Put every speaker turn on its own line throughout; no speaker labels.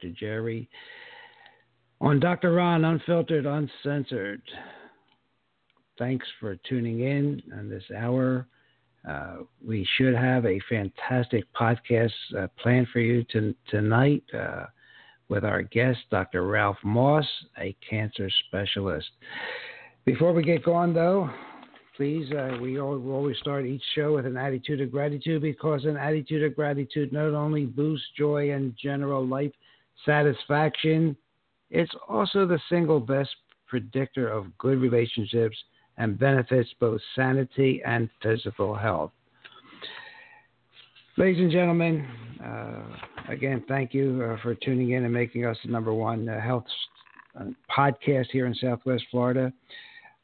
Dr. Jerry. On Dr. Ron, unfiltered, uncensored. Thanks for tuning in on this hour. Uh, we should have a fantastic podcast uh, planned for you to, tonight uh, with our guest, Dr. Ralph Moss, a cancer specialist. Before we get going, though, please, uh, we always start each show with an attitude of gratitude because an attitude of gratitude not only boosts joy and general life satisfaction, it's also the single best predictor of good relationships and benefits both sanity and physical health. Ladies and gentlemen, uh, again, thank you uh, for tuning in and making us the number one uh, health uh, podcast here in Southwest Florida.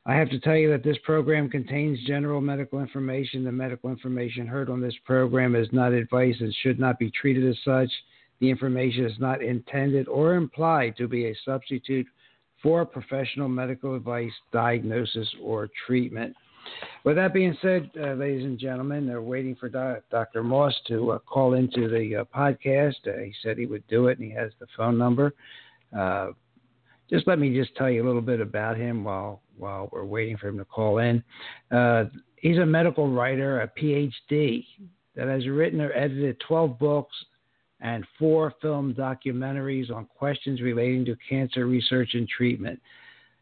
I have to tell you that this program contains general medical information. The medical information heard on this program is not advice and should not be treated as such. The information is not intended or implied to be a substitute for professional medical advice, diagnosis, or treatment. With that being said, uh, ladies and gentlemen, they're waiting for Dr. Moss to uh, call into the uh, podcast. Uh, he said he would do it, and he has the phone number. Uh, just let me just tell you a little bit about him while while we're waiting for him to call in. Uh, he's a medical writer, a PhD, that has written or edited 12 books and four film documentaries on questions relating to cancer research and treatment.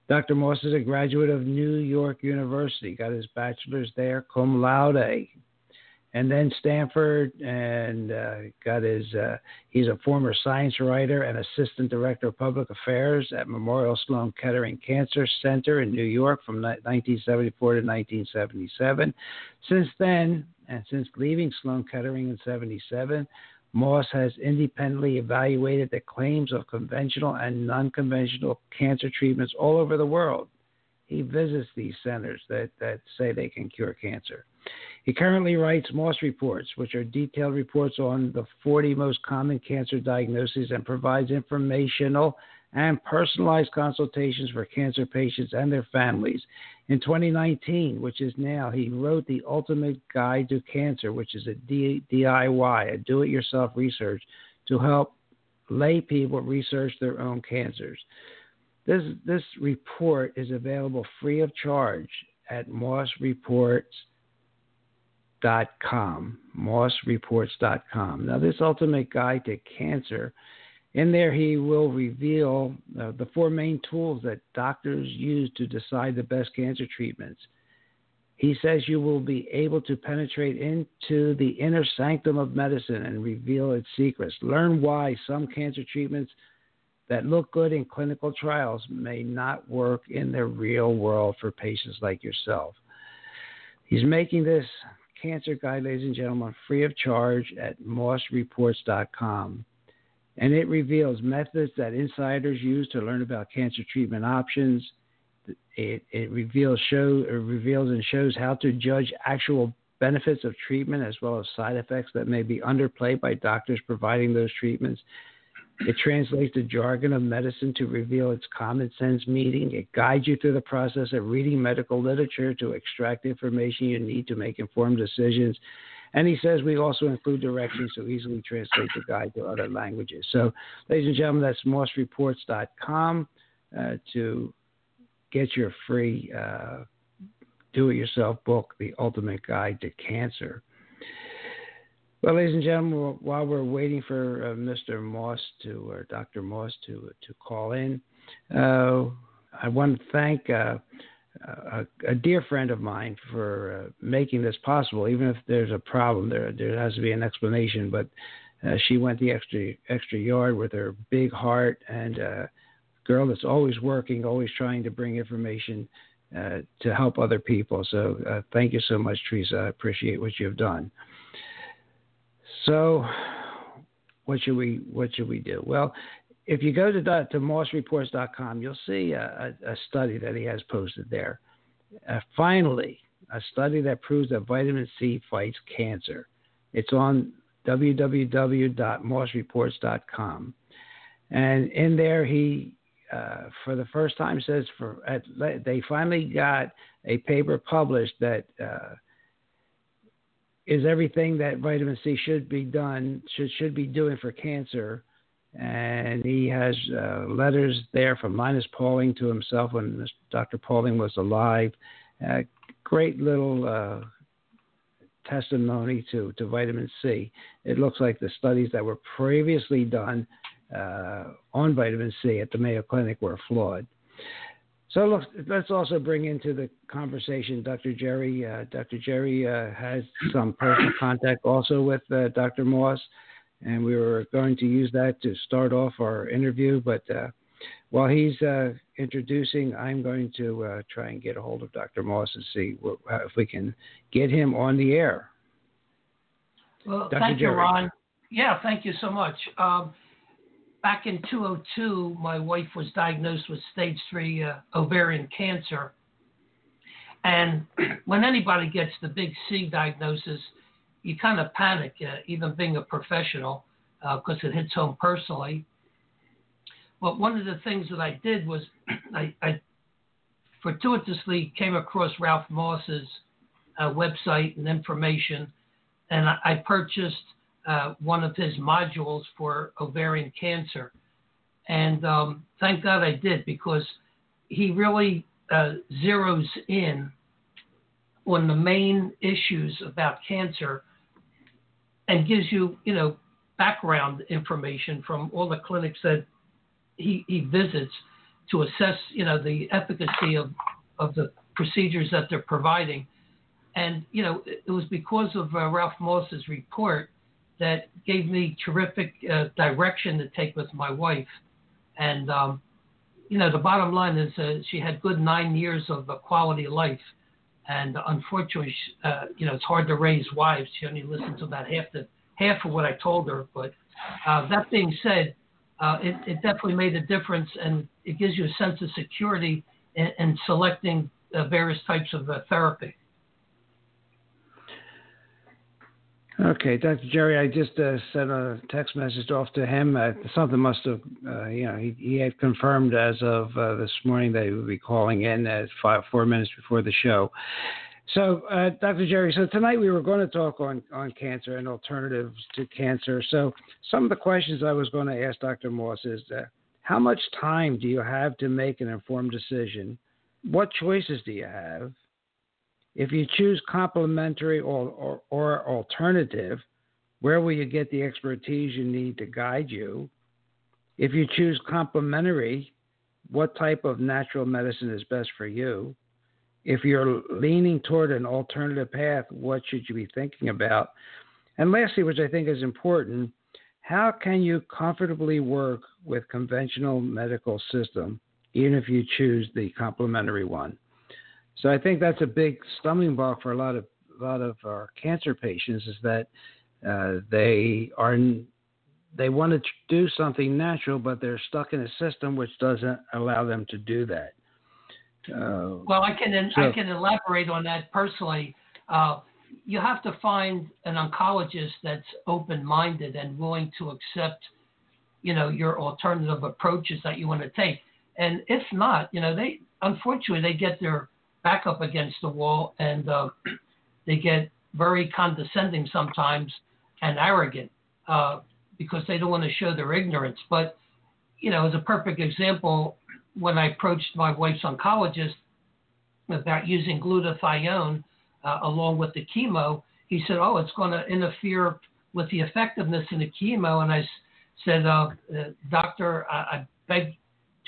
Dr. Moss is a graduate of New York University, got his bachelor's there, cum laude, and then Stanford, and uh, got his. Uh, he's a former science writer and assistant director of public affairs at Memorial Sloan Kettering Cancer Center in New York from 1974 to 1977. Since then, and since leaving Sloan Kettering in 77, Moss has independently evaluated the claims of conventional and non conventional cancer treatments all over the world. He visits these centers that, that say they can cure cancer. He currently writes Moss Reports, which are detailed reports on the 40 most common cancer diagnoses and provides informational and personalized consultations for cancer patients and their families. In 2019, which is now, he wrote The Ultimate Guide to Cancer, which is a DIY, a do it yourself research to help lay people research their own cancers. This, this report is available free of charge at mossreports.com. Mossreports.com. Now, this ultimate guide to cancer in there, he will reveal uh, the four main tools that doctors use to decide the best cancer treatments. He says you will be able to penetrate into the inner sanctum of medicine and reveal its secrets. Learn why some cancer treatments that look good in clinical trials may not work in the real world for patients like yourself. He's making this cancer guide, ladies and gentlemen, free of charge at mossreports.com and it reveals methods that insiders use to learn about cancer treatment options. it, it reveals show it reveals and shows how to judge actual benefits of treatment as well as side effects that may be underplayed by doctors providing those treatments. It translates the jargon of medicine to reveal its common sense meaning. It guides you through the process of reading medical literature to extract information you need to make informed decisions. And he says we also include directions to easily translate the guide to other languages. So, ladies and gentlemen, that's mossreports.com uh, to get your free uh, do it yourself book, The Ultimate Guide to Cancer. Well, ladies and gentlemen, while we're waiting for uh, Mr. Moss to, or Dr. Moss to, to call in, uh, I want to thank uh, a, a, dear friend of mine for uh, making this possible. Even if there's a problem, there there has to be an explanation. But uh, she went the extra extra yard with her big heart and a girl that's always working, always trying to bring information uh, to help other people. So thank you so much, Teresa. I appreciate what you've done. So, what should we what should we do? Well, if you go to to mossreports.com, you'll see a, a, study that he has posted there. Uh, finally, a study that proves that vitamin C fights cancer. It's on www.mossreports.com, and in there he, uh, for the first time, says for at, they finally got a paper published that. Uh, is everything that vitamin C should be done should should be doing for cancer. And he has uh, letters there from Linus Pauling to himself when Dr. Pauling was alive. Uh, great little uh, testimony to, to vitamin C. It looks like the studies that were previously done uh, on vitamin C at the Mayo Clinic were flawed. So let's also bring into the conversation Dr. Jerry. Uh, Dr. Jerry uh, has some personal contact also with Dr. Moss, and we were going to use that to start off our interview. But uh, while he's uh, introducing, I'm going to uh, try and get a hold of Dr. Moss and see what, if we can get him on the air.
Well, Dr. thank Jerry. you, Ron. Yeah, thank you so much. Um, back in 2002, my wife was diagnosed with stage three uh, ovarian cancer. And when anybody gets the big C diagnosis, you kind of panic, uh, even being a professional, because uh, it hits home personally. But one of the things that I did was I, I fortuitously came across Ralph Moss's uh, website and information, and I, I purchased uh, one of his modules for ovarian cancer. And um, thank God I did because he really uh, zeroes in on the main issues about cancer and gives you, you know, background information from all the clinics that he, he visits to assess, you know, the efficacy of, of the procedures that they're providing. And, you know, it was because of uh, Ralph Moss's report that gave me terrific uh, direction to take with my wife. And, um, you know, the bottom line is uh, she had good nine years of uh, quality life. And unfortunately, uh, you know, it's hard to raise wives. She only listened to about half the half of what I told her. But uh, that being said, uh, it, it, definitely made a difference, and it gives you a sense of security in, in selecting various types of therapy.
Okay, Dr. Jerry, I just uh, sent a text message off to him. Uh, something must have, uh, you know, he, he, had confirmed as of uh, this morning that he would be calling in at five, four minutes before the show. So, uh, Dr. Jerry, so tonight we were going to talk on, on cancer and alternatives to cancer. So, some of the questions I was going to ask Dr. Moss is uh, how much time do you have to make an informed decision? What choices do you have? If you choose complementary or, or, or alternative, where will you get the expertise you need to guide you? If you choose complementary, what type of natural medicine is best for you? If you're leaning toward an alternative path, what should you be thinking about? And lastly, which I think is important, how can you comfortably work with conventional medical system even if you choose the complementary one? So I think that's a big stumbling block for a lot of a lot of our cancer patients is that uh, they are they want to do something natural, but they're stuck in a system which doesn't allow them to do that. Uh,
well, I can so, I can elaborate on that personally. Uh, you have to find an oncologist that's open-minded and willing to accept, you know, your alternative approaches that you want to take. And if not, you know, they unfortunately they get their back up against the wall and uh, they get very condescending sometimes and arrogant uh, because they don't want to show their ignorance. But you know, as a perfect example, when I approached my wife's oncologist about using glutathione uh, along with the chemo, he said, "Oh, it's going to interfere with the effectiveness in the chemo." And I said, uh, "Doctor, I, I beg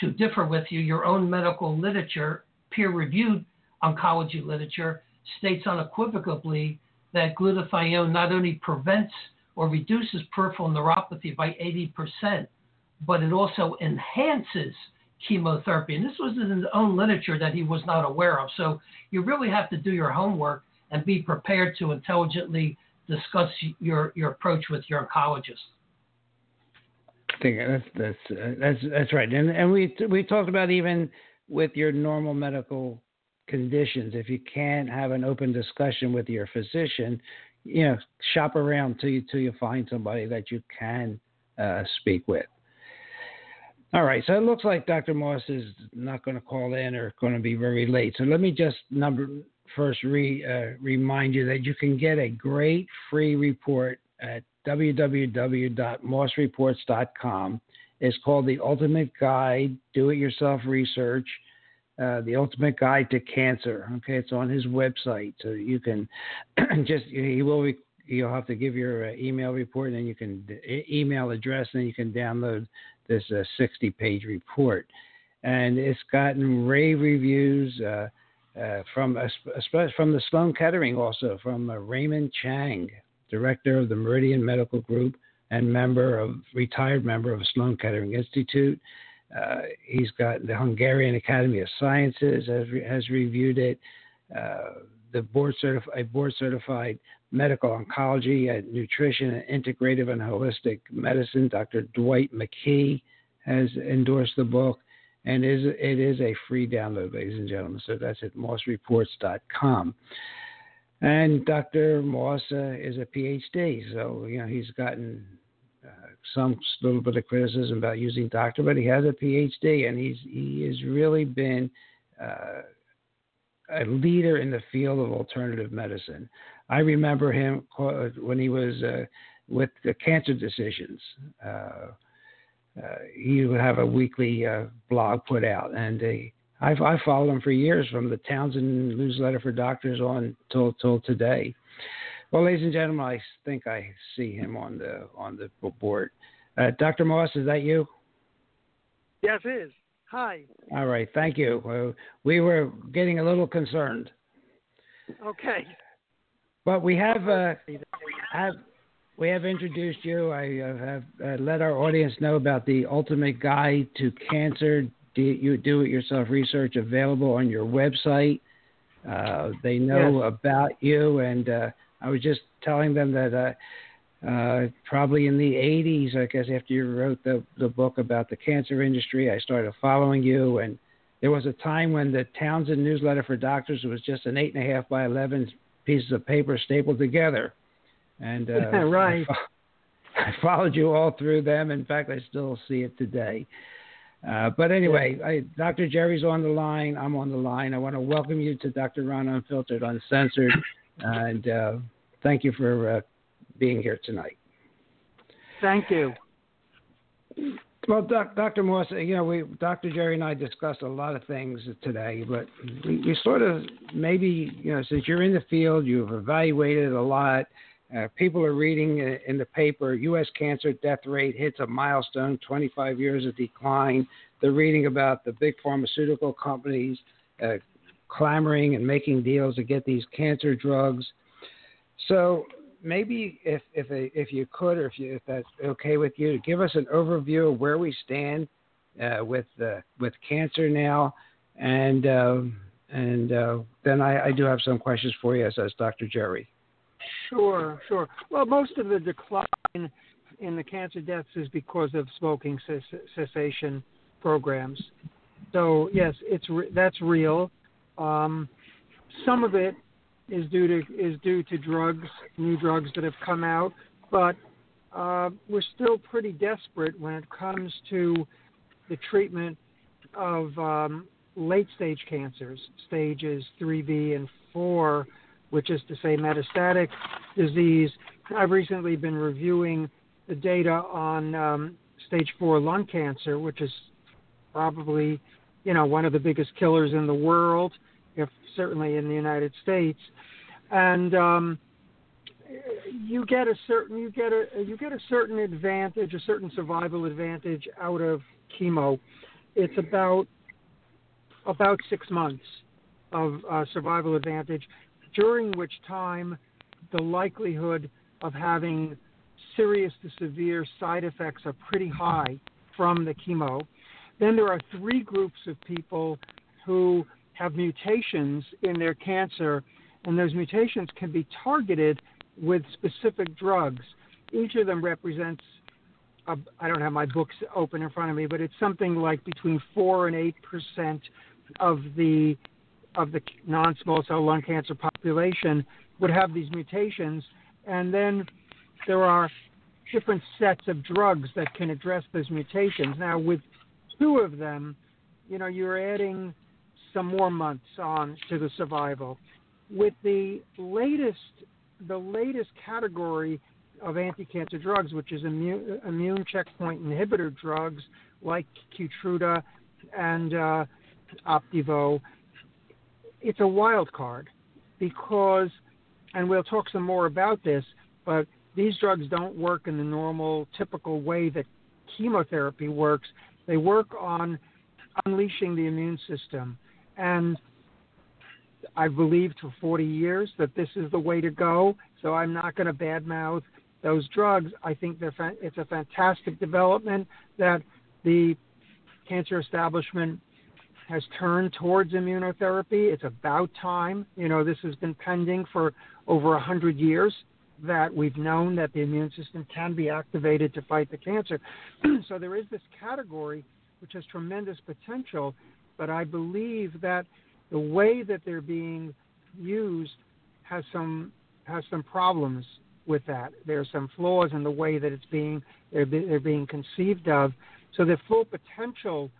to differ with you. Your own medical literature, peer-reviewed oncology literature, states unequivocally that glutathione not only prevents or reduces peripheral neuropathy by 80%, but it also enhances chemotherapy. And this was in his own literature that he was not aware of. So you really have to do your homework and be prepared to intelligently discuss your, your approach with your oncologist.
I think that's that's uh, that's that's right, and and we we talked about even with your normal medical conditions, if you can't have an open discussion with your physician, you know, shop around till you till you find somebody that you can uh, speak with. All right, so it looks like Dr. Moss is not going to call in or going to be very late. So let me just number first re, uh, remind you that you can get a great free report at www.mossreports.com. It's called The Ultimate Guide Do It Yourself Research, uh, The Ultimate Guide to Cancer. Okay, it's on his website. So you can just, he will, you'll have to give your uh, email report and then you can, email address, and then you can download this uh, 60 page report. And it's gotten rave reviews uh, uh, from, from the Sloan Kettering, also from uh, Raymond Chang, director of the Meridian Medical Group and member of retired member of Sloan Kettering Institute. Uh, he's got the Hungarian Academy of Sciences has, has reviewed it. Uh, the board certified, board certified medical oncology and nutrition and integrative and holistic medicine. Dr. Dwight McKee has endorsed the book, and is, it is a free download, ladies and gentlemen. So that's at mossreports.com. And Dr. Moss uh, is a PhD, so you know he's gotten uh, some little bit of criticism about using doctor, but he has a PhD, and he's he has really been uh, a leader in the field of alternative medicine. I remember him when he was uh, with the Cancer Decisions. Uh, uh, he would have a weekly uh, blog put out, and I've, I followed him for years from the Townsend newsletter for doctors on till till today. Well, ladies and gentlemen, I think I see him on the on the board. Uh, Dr. Moss, is that you?
Yes, it is. Hi.
All right, thank you. Uh, we were getting a little concerned.
Okay.
But we have uh, have we have introduced you. I uh, have uh, let our audience know about the ultimate guide to cancer. Do you do it yourself research available on your website? Uh, they know yes. about you, and uh, I was just telling them that uh, uh, probably in the 80s, I guess after you wrote the the book about the cancer industry, I started following you, and there was a time when the Townsend newsletter for doctors was just an eight and a half by eleven pieces of paper stapled together. And uh,
right.
I, I, followed you all through them. In fact, I still see it today. Uh, but anyway, I, Dr. Jerry's on the line. I'm on the line. I want to welcome you to Dr. Ron Unfiltered, Uncensored, and uh, thank you for uh, being here tonight.
Thank you.
Well, doc, Dr. Moss, you know, we, Dr. Jerry and I discussed a lot of things today, but we, we, sort of maybe, you know, since you're in the field, you've evaluated a lot. Uh, people are reading in the paper, U.S. cancer death rate hits a milestone, 25 years of decline. They're reading about the big pharmaceutical companies uh, clamoring and making deals to get these cancer drugs. So maybe if if if you could, or if you if that's okay with you, give us an overview of where we stand uh, with uh, with cancer now, and uh, and uh, then I, I, do have some questions for you, as, as Dr. Jerry.
Sure, sure. Well, most of the decline in the cancer deaths is because of smoking cessation programs, So yes, it's re- that's real. Um, some of it is due to is due to drugs, new drugs that have come out, but uh, we're still pretty desperate when it comes to the treatment of um, late stage cancers, stages 3B and 4, which is to say metastatic disease. I've recently been reviewing the data on um, stage 4 lung cancer, which is probably you know one of the biggest killers in the world, certainly in the United States, and um, you get a certain you get a you get a certain advantage, a certain survival advantage out of chemo. It's about about six months of uh, survival advantage, during which time the likelihood of having serious to severe side effects are pretty high from the chemo. Then there are three groups of people who have mutations in their cancer, and those mutations can be targeted with specific drugs. Each of them represents, I don't have my books open in front of me, but it's something like between 4 and 8 percent of the of the non-small cell lung cancer population would have these mutations, and then there are different sets of drugs that can address those mutations. Now, with two of them, you know, you're adding some more months on to the survival. With the latest, the latest category of anti-cancer drugs, which is immune, immune checkpoint inhibitor drugs like Keytruda and uh, Opdivo, it's a wild card because, and we'll talk some more about this, but these drugs don't work in the normal, typical way that chemotherapy works. They work on unleashing the immune system. And I've believed for 40 years that this is the way to go. So I'm not going to badmouth those drugs. I think they're fa- it's a fantastic development that the cancer establishment has turned towards immunotherapy. It's about time. You know, this has been pending for over 100 years that we've known that the immune system can be activated to fight the cancer. so there is this category which has tremendous potential, but I believe that the way that they're being used has some has some problems with that. There are some flaws in the way that it's being they're, they're being conceived of. So the full potential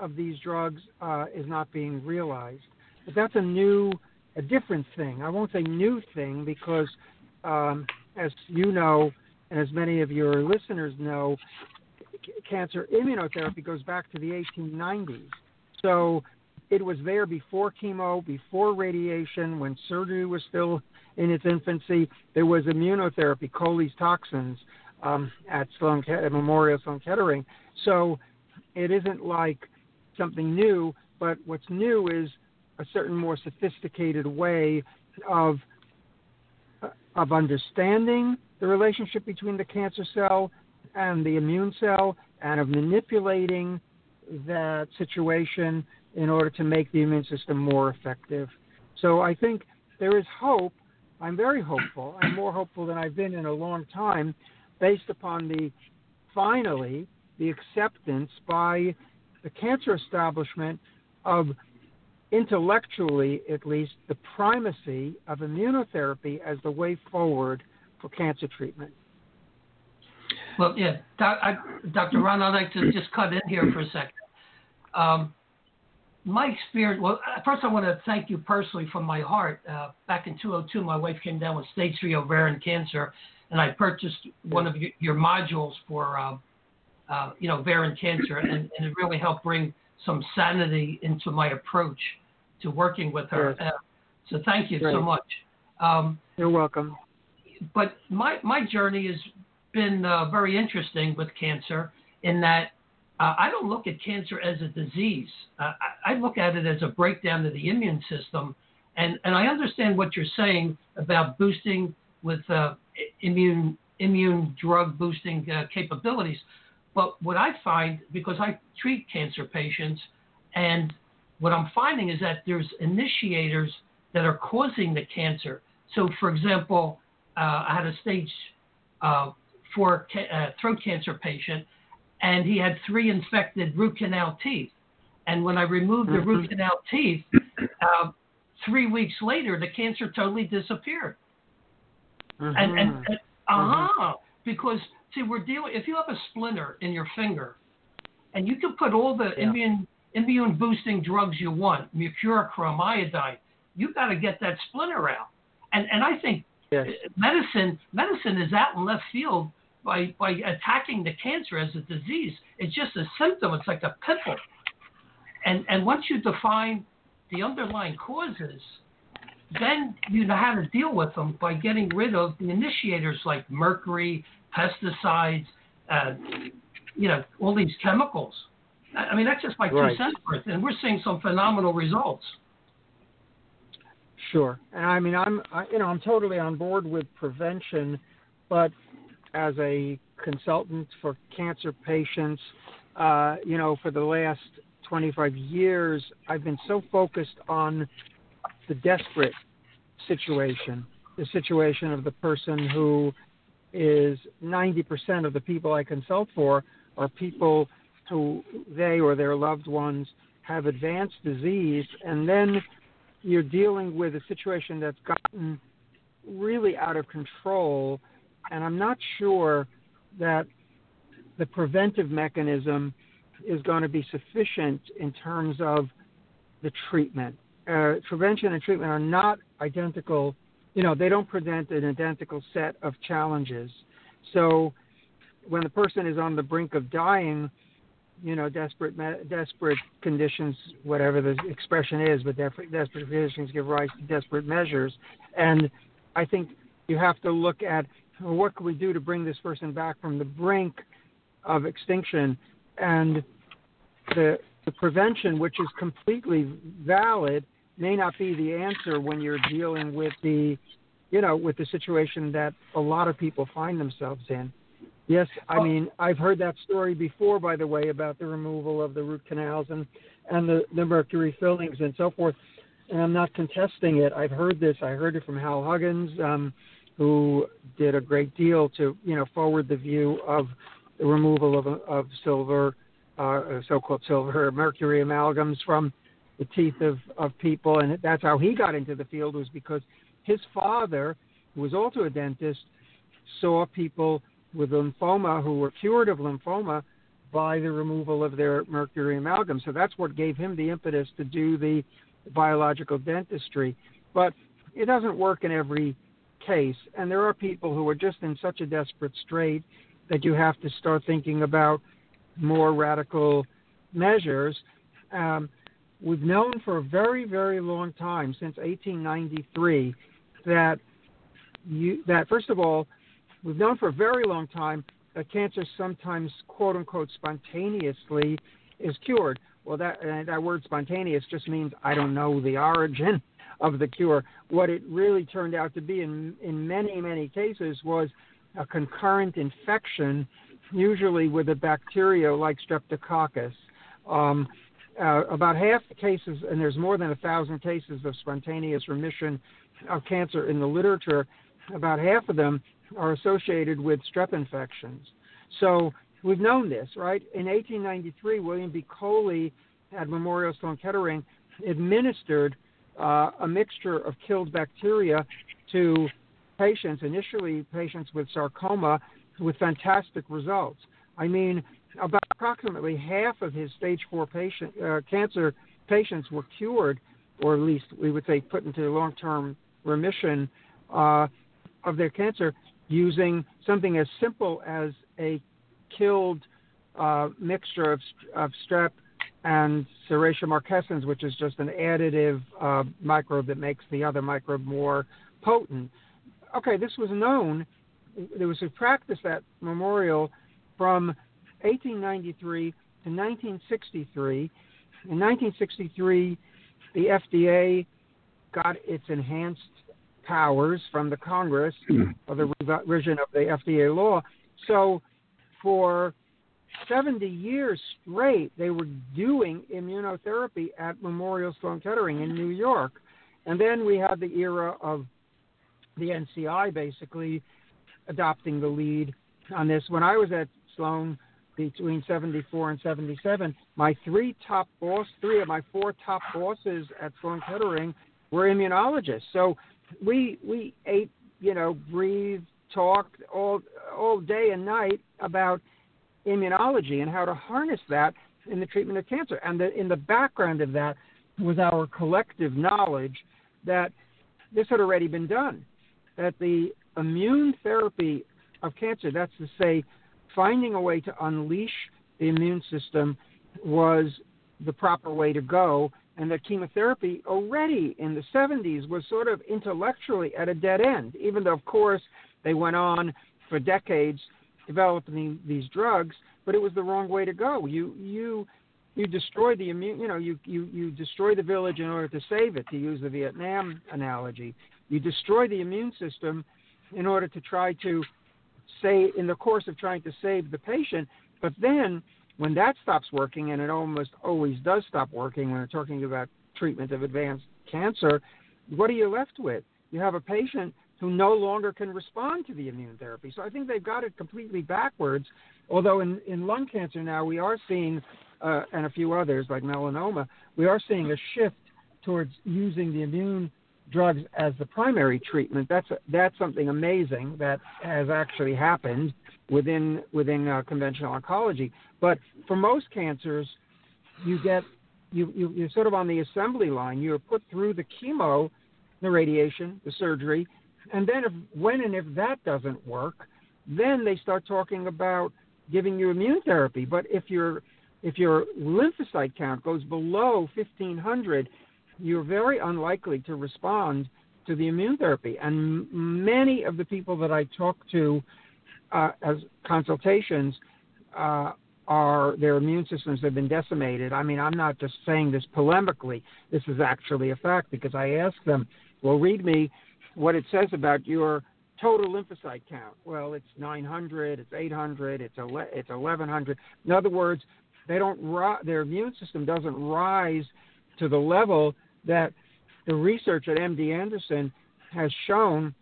of these drugs uh, is not being realized. But that's a new, a different thing. I won't say new thing because, um, as you know, and as many of your listeners know, c- cancer immunotherapy goes back to the 1890s. So it was there before chemo, before radiation, when surgery was still in its infancy. There was immunotherapy, Coley's toxins um, at Sloan Memorial Sloan Kettering. So it isn't like something new, but what's new is a certain more sophisticated way of of understanding the relationship between the cancer cell and the immune cell and of manipulating that situation in order to make the immune system more effective. So I think there is hope. I'm very hopeful. I'm more hopeful than I've been in a long time based upon the finally the acceptance by the cancer establishment of intellectually, at least, the primacy of immunotherapy as the way forward for cancer treatment.
Well, yeah, I, Dr. Ron, I'd like to just cut in here for a second. Um, my experience, well, first I want to thank you personally from my heart. Uh, back in 2002, my wife came down with stage three ovarian cancer, and I purchased one of your, your modules for um, uh, you know, ovarian cancer, and, and, it really helped bring some sanity into my approach to working with her. Yes. Uh, so thank you so much.
Um, You're welcome.
But my my journey has been uh, very interesting with cancer in that uh, I don't look at cancer as a disease. Uh, I, I look at it as a breakdown of the immune system, and and I understand what you're saying about boosting with uh, immune immune drug boosting capabilities. But what I find, because I treat cancer patients, and what I'm finding is that there's initiators that are causing the cancer. So, for example, uh, I had a stage uh, four ca- uh, throat cancer patient, and he had three infected root canal teeth. And when I removed the root mm-hmm. canal teeth, uh, three weeks later, the cancer totally disappeared. Mm-hmm. And, and, and uh huh, because see, we're dealing. If you have a splinter in your finger, and you can put all the yeah. immune immune boosting drugs you want, mercurochrome, iodine, you got to get that splinter out. And and I think yes. medicine medicine is out in left field by by attacking the cancer as a disease. It's just a symptom. It's like a pimple. And and once you define the underlying causes, then you know how to deal with them by getting rid of the initiators like mercury, pesticides, uh, you know, all these chemicals. I mean, that's just my right. two cents worth, and we're seeing some phenomenal results.
Sure, and I mean, I'm, I, you know, I'm totally on board with prevention, but as a consultant for cancer patients, uh, you know, for the last 25 years, I've been so focused on the desperate situation, the situation of the person who is 90% of the people I consult for are people who they or their loved ones have advanced disease, and then you're dealing with a situation that's gotten really out of control, and I'm not sure that the preventive mechanism is going to be sufficient in terms of the treatment. Uh, prevention and treatment are not identical. You know, they don't present an identical set of challenges. So when the person is on the brink of dying, you know, desperate desperate conditions, whatever the expression is, but desperate conditions give rise to desperate measures. And I think you have to look at what can we do to bring this person back from the brink of extinction, and the the prevention, which is completely valid, may not be the answer when you're dealing with the, you know, with the situation that a lot of people find themselves in. Yes, I mean I've heard that story before, by the way, about the removal of the root canals and and the, the mercury fillings and so forth. And I'm not contesting it. I've heard this. I heard it from Hal Huggins, um, who did a great deal to you know forward the view of the removal of of silver, uh, so-called silver mercury amalgams from the teeth of of people, and that's how he got into the field was because his father, who was also a dentist, saw people with lymphoma who were cured of lymphoma by the removal of their mercury amalgam. So that's what gave him the impetus to do the biological dentistry. But it doesn't work in every case. And there are people who are just in such a desperate strait that you have to start thinking about more radical measures. Um, we've known for a very, very long time, since 1893, that you, that first of all, We've known for a very long time that cancer sometimes, quote unquote, spontaneously is cured. Well, that uh, that word spontaneous just means I don't know the origin of the cure. What it really turned out to be in in many many cases was a concurrent infection, usually with a bacteria like Streptococcus. Um, uh, about half the cases, and there's more than a thousand cases of spontaneous remission of cancer in the literature. About half of them are associated with strep infections. So we've known this, right? In 1893, William B. Coley at Memorial Sloan Kettering administered uh, a mixture of killed bacteria to patients, initially patients with sarcoma, with fantastic results. I mean, about approximately half of his stage four patient uh, cancer patients were cured, or at least we would say put into long-term remission uh, of their cancer using something as simple as a killed uh, mixture of, of strep and Serratia marcescens, which is just an additive uh, microbe that makes the other microbe more potent. Okay, this was known. There was a practice at Memorial from 1893 to 1963. In 1963, the FDA got its enhanced powers from the Congress of the revision of the FDA law. So for 70 years straight, they were doing immunotherapy at Memorial Sloan Kettering in New York. And then we had the era of the NCI basically adopting the lead on this. When I was at Sloan, between 74 and 77, my three top boss, three of my four top bosses at Sloan Kettering were immunologists. So we we ate, you know, breathed, talked all all day and night about immunology and how to harness that in the treatment of cancer. And the, in the background of that was our collective knowledge that this had already been done, that the immune therapy of cancer, that's to say, finding a way to unleash the immune system was the proper way to go, and that chemotherapy already in the 70s was sort of intellectually at a dead end, even though, of course, they went on for decades developing these drugs, but it was the wrong way to go. You you you destroy the immune you know you, you you destroy the village in order to save it to use the vietnam analogy. You destroy the immune system in order to try to say in the course of trying to save the patient. But then when that stops working and it almost always does stop working when we're talking about treatment of advanced cancer what are you left with? You have a patient who no longer can respond to the immune therapy so i think they've got it completely backwards although in, in lung cancer now we are seeing uh, and a few others like melanoma, we are seeing a shift towards using the immune drugs as the primary treatment. That's a, that's something amazing that has actually happened within within uh, conventional oncology. But for most cancers, you get you, you you're sort of on the assembly line. You're put through the chemo, the radiation, the surgery, and then if when and if that doesn't work, then they start talking about giving you immune therapy. But if you're if your lymphocyte count goes below 1500, you're very unlikely to respond to the immune therapy. And many of the people that I talk to uh, as consultations uh, are their immune systems have been decimated. I mean, I'm not just saying this polemically. This is actually a fact because I ask them, well, read me what it says about your total lymphocyte count. Well, it's 900, it's 800, it's it's 1100. In other words, they don't their immune system doesn't rise to the level that the research at MD Anderson has shown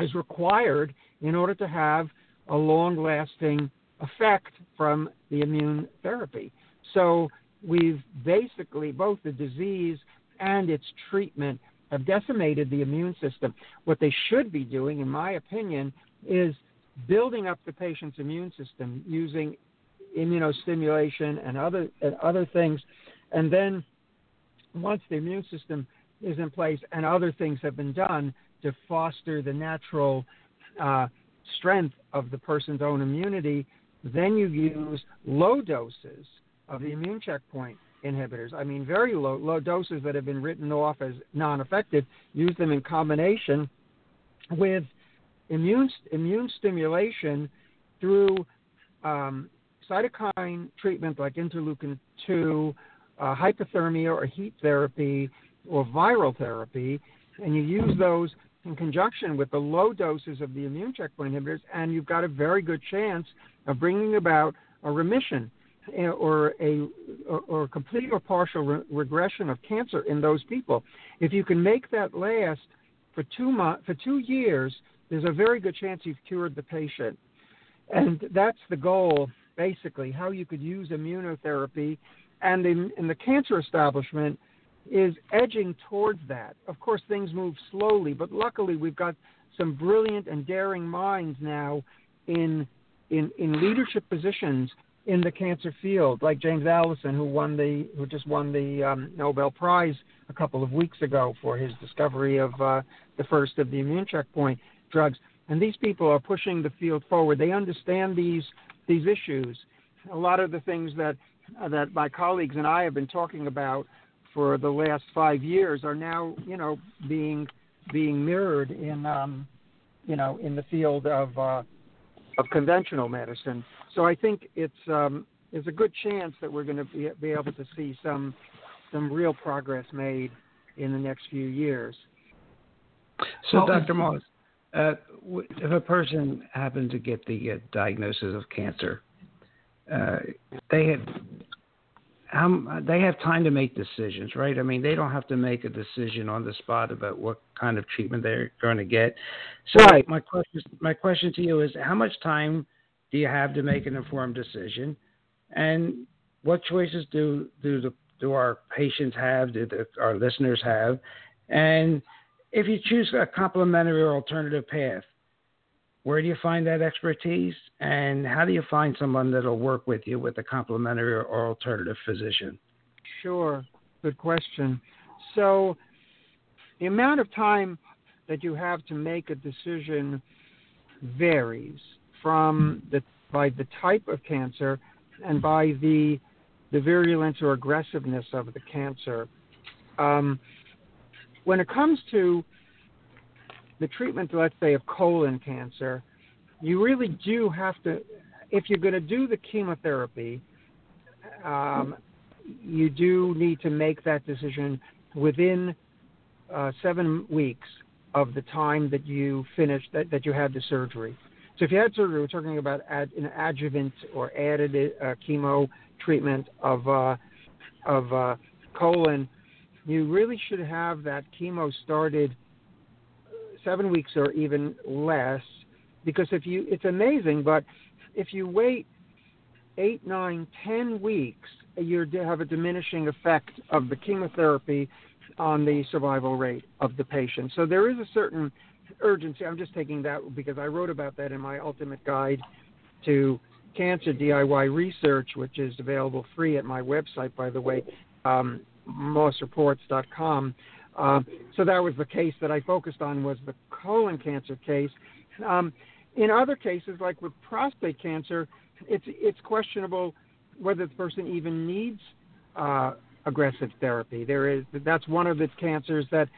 is required in order to have a long-lasting effect from the immune therapy. So we've basically both the disease and its treatment have decimated the immune system. What they should be doing, in my opinion, is building up the patient's immune system using immunostimulation and other and other things, and then once the immune system is in place and other things have been done to foster the natural uh, strength of the person's own immunity, then you use low doses of the immune checkpoint inhibitors. I mean, very low, low doses that have been written off as non-effective. Use them in combination with immune immune stimulation through um, cytokine treatment like interleukin 2, uh, hypothermia or heat therapy, or viral therapy, and you use those in conjunction with the low doses of the immune checkpoint inhibitors, and you've got a very good chance of bringing about a remission or a or, or complete or partial re- regression of cancer in those people. If you can make that last for two months, for two years, there's a very good chance you've cured the patient, and that's the goal basically how you could use immunotherapy, and in, in the cancer establishment is edging towards that. Of course, things move slowly, but luckily we've got some brilliant and daring minds now in in, in leadership positions in the cancer field, like James Allison, who won the who just won the um, Nobel Prize a couple of weeks ago for his discovery of uh, the first of the immune checkpoint drugs. And these people are pushing the field forward. They understand these these issues. A lot of the things that uh, that my colleagues and I have been talking about for the last five years are now, you know, being being mirrored in, um, you know, in the field of uh, of conventional medicine. So I think it's um, there's a good chance that we're going to be, be able to see some some real progress made in the next few years.
So, Dr. Moss, uh, if a person happens to get the uh, diagnosis of cancer, uh, they have um, they have time to make decisions, right? I mean, they don't have to make a decision on the spot about what kind of treatment they're going to get. So,
right.
my question, my question to you is, how much time do you have to make an informed decision? And what choices do do the do our patients have? Do the, our listeners have? And if you choose a complementary or alternative path, where do you find that expertise? And how do you find someone that'll work with you with a complementary or alternative physician?
Sure. Good question. So, the amount of time that you have to make a decision varies from the by the type of cancer and by the the virulence or aggressiveness of the cancer. Um, when it comes to the treatment, let's say, of colon cancer, you really do have to, if you're going to do the chemotherapy, um, you do need to make that decision within uh, seven weeks of the time that you finished that, that you had the surgery. So if you had surgery, we're talking about ad, an adjuvant or added uh, chemo treatment of uh, of uh, colon. You really should have that chemo started seven weeks or even less, because if you, it's amazing, but if you wait eight, nine, ten weeks, you have a diminishing effect of the chemotherapy on the survival rate of the patient. So there is a certain urgency. I'm just taking that because I wrote about that in my ultimate guide to cancer DIY research, which is available free at my website, by the way, um, mossreports.com. Uh, so that was the case that I focused on was the colon cancer case. Um, in other cases, like with prostate cancer, it's it's questionable whether the person even needs uh, aggressive therapy. There is that's one of the cancers that,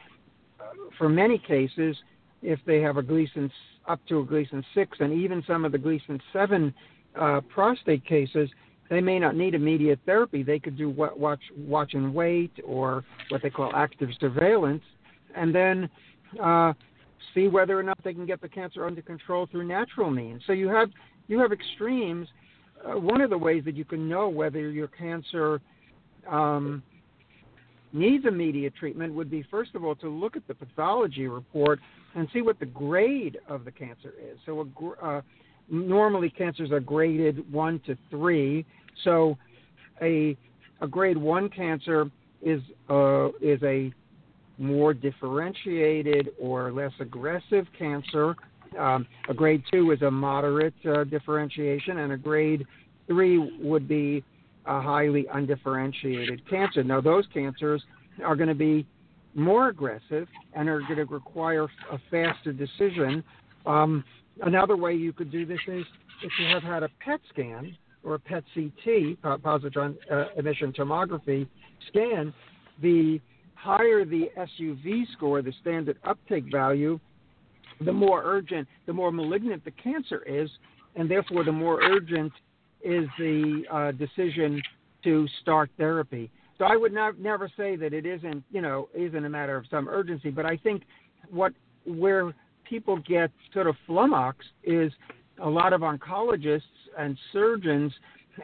uh, for many cases, if they have a Gleason up to a Gleason six and even some of the Gleason seven uh, prostate cases, they may not need immediate therapy. They could do watch watch and wait or what they call active surveillance, and then uh, see whether or not they can get the cancer under control through natural means. So you have you have extremes. Uh, one of the ways that you can know whether your cancer um, needs immediate treatment would be first of all to look at the pathology report and see what the grade of the cancer is. So a, uh, normally cancers are graded one to three. So a a grade one cancer is uh, is a more differentiated or less aggressive cancer. Um, a grade two is a moderate uh, differentiation, and a grade three would be a highly undifferentiated cancer. Now, those cancers are going to be more aggressive and are going to require a faster decision. Um, another way you could do this is if you have had a PET scan or a PET CT, positron uh, emission tomography scan, the higher the SUV score, the standard uptake value, the more urgent, the more malignant the cancer is, and therefore the more urgent is the uh, decision to start therapy. So I would not, never say that it isn't, you know, isn't a matter of some urgency, but I think what where people get sort of flummoxed is a lot of oncologists and surgeons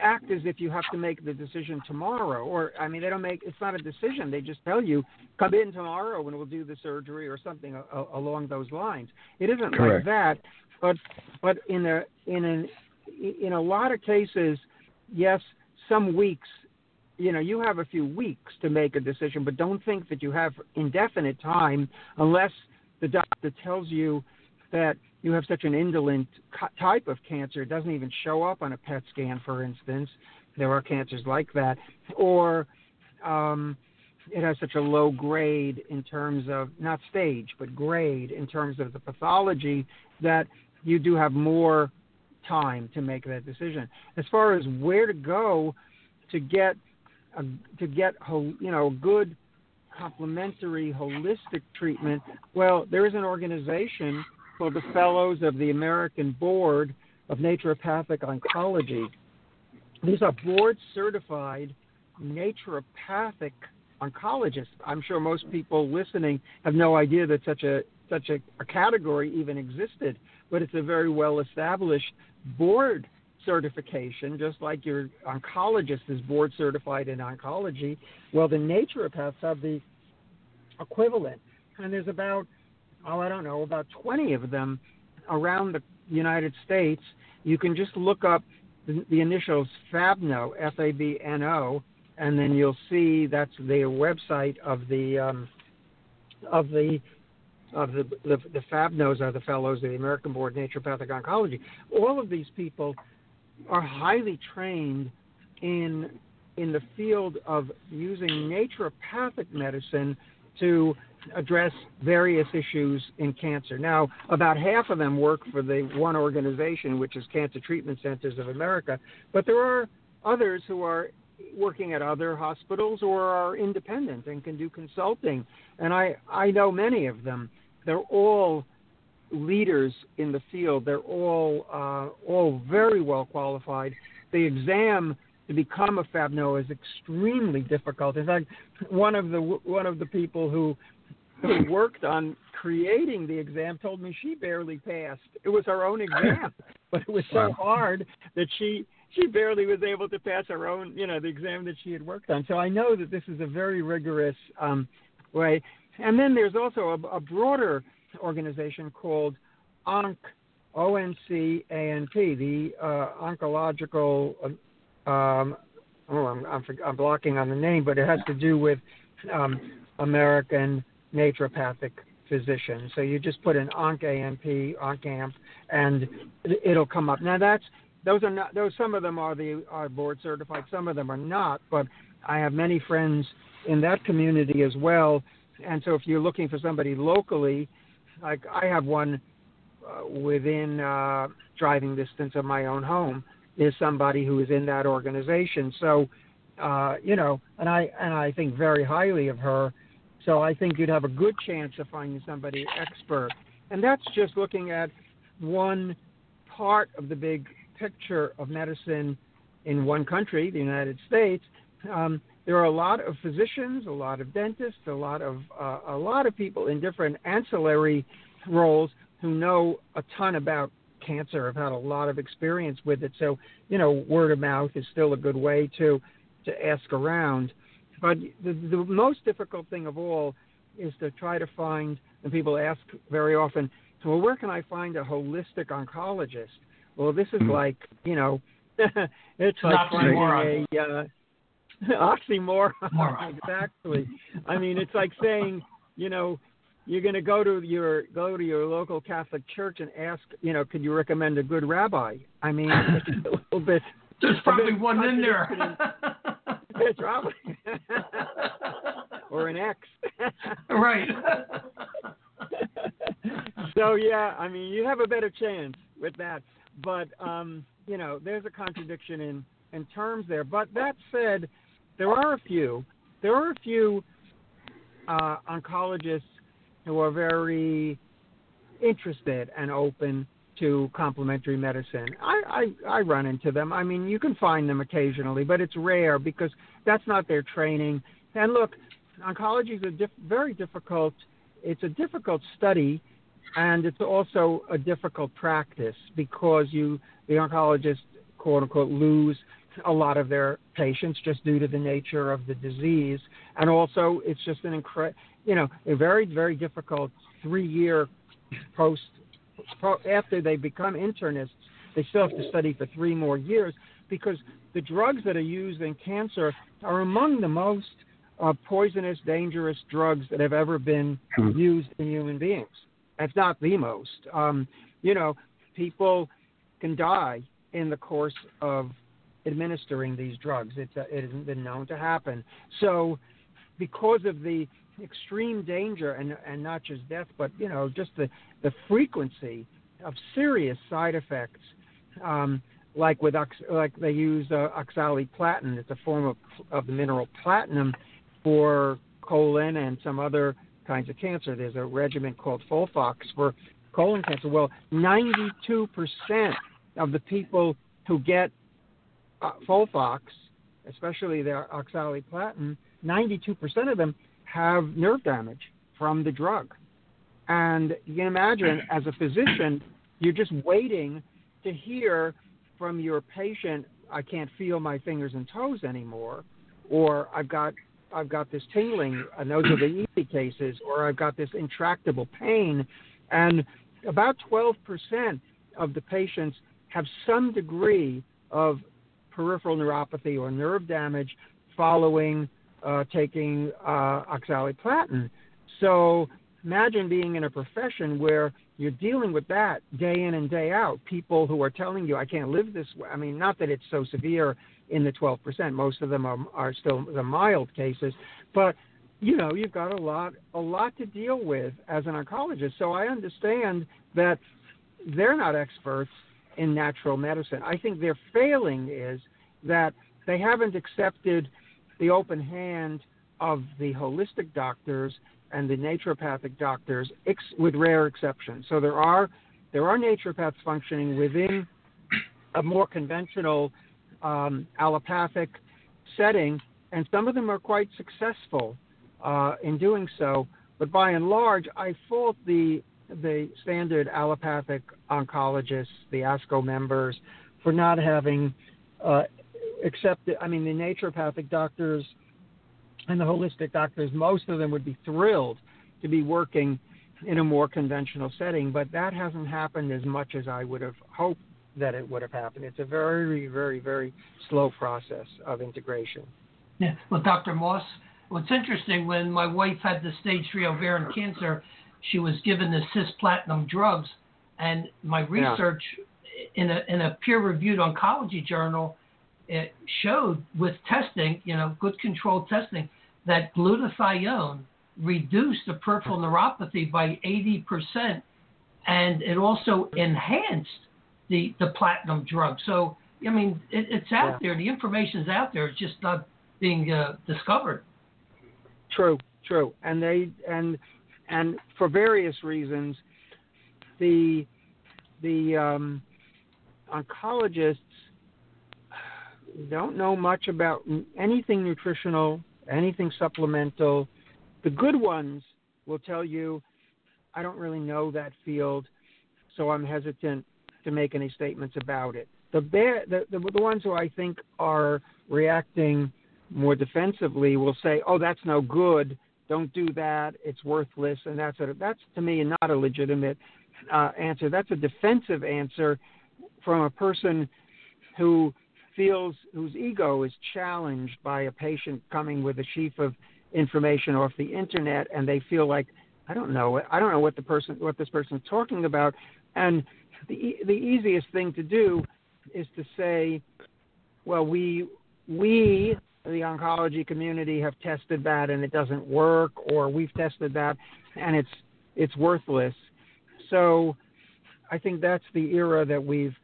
act as if you have to make the decision tomorrow or i mean they don't make it's not a decision they just tell you come in tomorrow and we'll do the surgery or something a, a, along those lines it isn't
Correct.
like that but but in a in an in a lot of cases yes some weeks you know you have a few weeks to make a decision but don't think that you have indefinite time unless the doctor tells you that you have such an indolent type of cancer, it doesn't even show up on a PET scan, for instance. There are cancers like that. Or um, it has such a low grade in terms of, not stage, but grade in terms of the pathology that you do have more time to make that decision. As far as where to go to get a, to get you know good complementary holistic treatment, well, there is an organization called the Fellows of the American Board of Naturopathic Oncology. These are board certified naturopathic oncologists. I'm sure most people listening have no idea that such a such a, a category even existed, but it's a very well established board certification, just like your oncologist is board certified in oncology. Well, the naturopaths have the equivalent, and there's about oh, I don't know, about 20 of them around the United States, you can just look up the, the initials FABNO, F A B N O, and then you'll see that's the website of the um, of the of the, the the FABNOs are the fellows of the American Board of Naturopathic Oncology. All of these people are highly trained in in the field of using naturopathic medicine to address various issues in cancer. Now, about half of them work for the one organization, which is Cancer Treatment Centers of America, but there are others who are working at other hospitals or are independent and can do consulting. And I, I know many of them. They're all leaders in the field. They're all uh, all very well qualified. The exam to become a FABNO is extremely difficult. In fact, one of the one of the people who who worked on creating the exam told me she barely passed. It was her own exam, but it was so hard that she she barely was able to pass her own, you know, the exam that she had worked on. So I know that this is a very rigorous um, way. And then there's also a, a broader organization called ONC, O N C A N P, the uh, Oncological. Um, oh, I'm, I'm, I'm blocking on the name, but it has to do with um, American naturopathic physician. So you just put in ONC AMP, ONCAMP, and it'll come up. Now that's those are not those. Some of them are the are board certified. Some of them are not. But I have many friends in that community as well. And so if you're looking for somebody locally, like I have one uh, within uh, driving distance of my own home, is somebody who is in that organization. So, uh, you know, and I and I think very highly of her. So I think you'd have a good chance of finding somebody expert. And that's just looking at one part of the big picture of medicine in one country, the United States. Um, there are a lot of physicians, a lot of dentists, a lot of uh, a lot of people in different ancillary roles who know a ton about cancer, have had a lot of experience with it. So, you know, word of mouth is still a good way to to ask around. But the, the most difficult thing of all is to try to find, and people ask very often, well, where can I find a holistic oncologist? Well, this is mm-hmm. like, you know, it's like finding a uh, oxymoron. exactly. I mean, it's like saying, you know, you're going to go to your go to your local Catholic church and ask, you know, could you recommend a good rabbi? I mean, it's a little bit.
There's probably one in there.
Probably or an X.
right.
so yeah, I mean, you have a better chance with that. But um, you know, there's a contradiction in in terms there. But that said, there are a few. There are a few uh, oncologists who are very interested and open to complementary medicine. I, I I run into them. I mean, you can find them occasionally, but it's rare because that's not their training. And look, oncology is a diff- very difficult. It's a difficult study, and it's also a difficult practice because you the oncologist quote unquote lose a lot of their patients just due to the nature of the disease, and also it's just an incredible, you know, a very very difficult three year post after they become internists, they still have to study for three more years because the drugs that are used in cancer are among the most uh, poisonous, dangerous drugs that have ever been hmm. used in human beings. If not the most. Um, you know, people can die in the course of administering these drugs. It's uh, it hasn't been known to happen. So, because of the extreme danger and and not just death, but you know just the the frequency of serious side effects, um, like with like they use uh, oxaliplatin. It's a form of of the mineral platinum for colon and some other kinds of cancer. There's a regimen called Folfox for colon cancer. Well, 92% of the people who get Uh, Folfox, especially the oxaliplatin, 92% of them have nerve damage from the drug. And you can imagine, as a physician, you're just waiting to hear from your patient, I can't feel my fingers and toes anymore, or I've got I've got this tingling, and those are the easy cases, or I've got this intractable pain. And about 12% of the patients have some degree of peripheral neuropathy or nerve damage following uh, taking uh, oxaliplatin. So imagine being in a profession where you're dealing with that day in and day out. People who are telling you, I can't live this way. I mean, not that it's so severe in the 12%. Most of them are, are still the mild cases. But, you know, you've got a lot, a lot to deal with as an oncologist. So I understand that they're not experts in natural medicine. I think their failing is that they haven't accepted the open hand of the holistic doctors and the naturopathic doctors, ex- with rare exceptions. So there are there are naturopaths functioning within a more conventional um, allopathic setting, and some of them are quite successful uh, in doing so. But by and large, I fault the the standard allopathic oncologists, the ASCO members, for not having uh, accepted. I mean, the naturopathic doctors and the holistic doctors, most of them would be thrilled to be working in a more conventional setting, but that hasn't happened as much as I would have hoped that it would have happened. It's a very, very, very slow process of integration.
Yeah. Well, Dr. Moss, what's interesting when my wife had the stage three ovarian cancer, she was given the cisplatin drugs, and my research yeah. in a in a peer-reviewed oncology journal it showed with testing, you know, good controlled testing, that glutathione reduced the peripheral neuropathy by 80%, and it also enhanced the, the platinum drug. So, I mean, it, it's out yeah. there. The information's out there. It's just not being uh, discovered.
True, true. And they and and for various reasons, the the um, oncologists don't know much about anything nutritional, anything supplemental. The good ones will tell you, I don't really know that field, so I'm hesitant to make any statements about it. The, the, the, the ones who I think are reacting more defensively will say, "Oh, that's no good. Don't do that. It's worthless." And that's a, that's to me not a legitimate uh, answer. That's a defensive answer from a person who feels whose ego is challenged by a patient coming with a sheaf of information off the internet and they feel like I don't know I don't know what the person what this person's talking about and the the easiest thing to do is to say well we we the oncology community have tested that and it doesn't work or we've tested that and it's it's worthless so I think that's the era that we've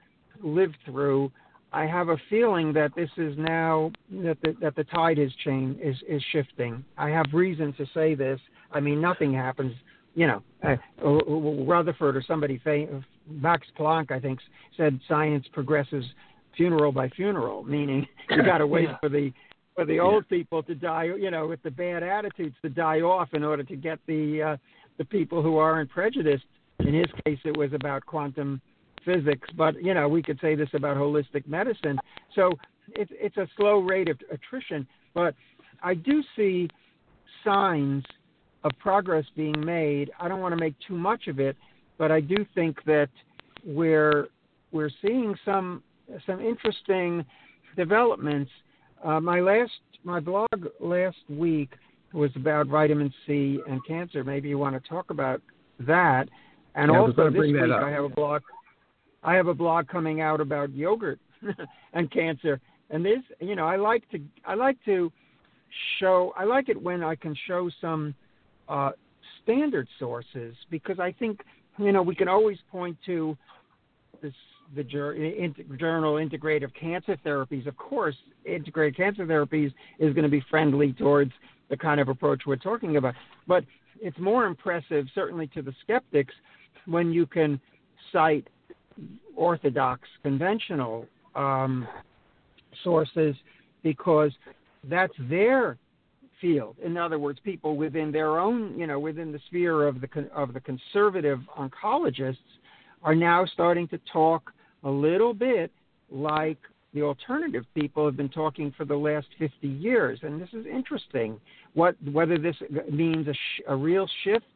lived through I have a feeling that this is now that the, that the tide is change is is shifting. I have reason to say this. I mean, nothing happens. You know, uh, Rutherford or somebody, Max Planck, I think, said science progresses funeral by funeral, meaning you got to wait yeah. for the for the old yeah. people to die. You know, with the bad attitudes to die off in order to get the uh, the people who aren't prejudiced. In his case, it was about quantum physics, but you know we could say this about holistic medicine. So it's it's a slow rate of attrition, but I do see signs of progress being made. I don't want to make too much of it, but I do think that we're we're seeing some some interesting developments. Uh, my last my blog last week was about vitamin C and cancer. Maybe you want to talk about that. And
yeah,
also this
week
I have a blog I have a blog coming out about yogurt and cancer. And this, you know, I like to I like to show I like it when I can show some uh, standard sources because I think you know we can always point to this the journal integrative cancer therapies of course integrative cancer therapies is going to be friendly towards the kind of approach we're talking about but it's more impressive certainly to the skeptics when you can cite orthodox, conventional um, sources because that's their field. In other words, people within their own, you know, within the sphere of the of the conservative oncologists are now starting to talk a little bit like the alternative people have been talking for the last 50 years, and this is interesting. What whether this means a, sh- a real shift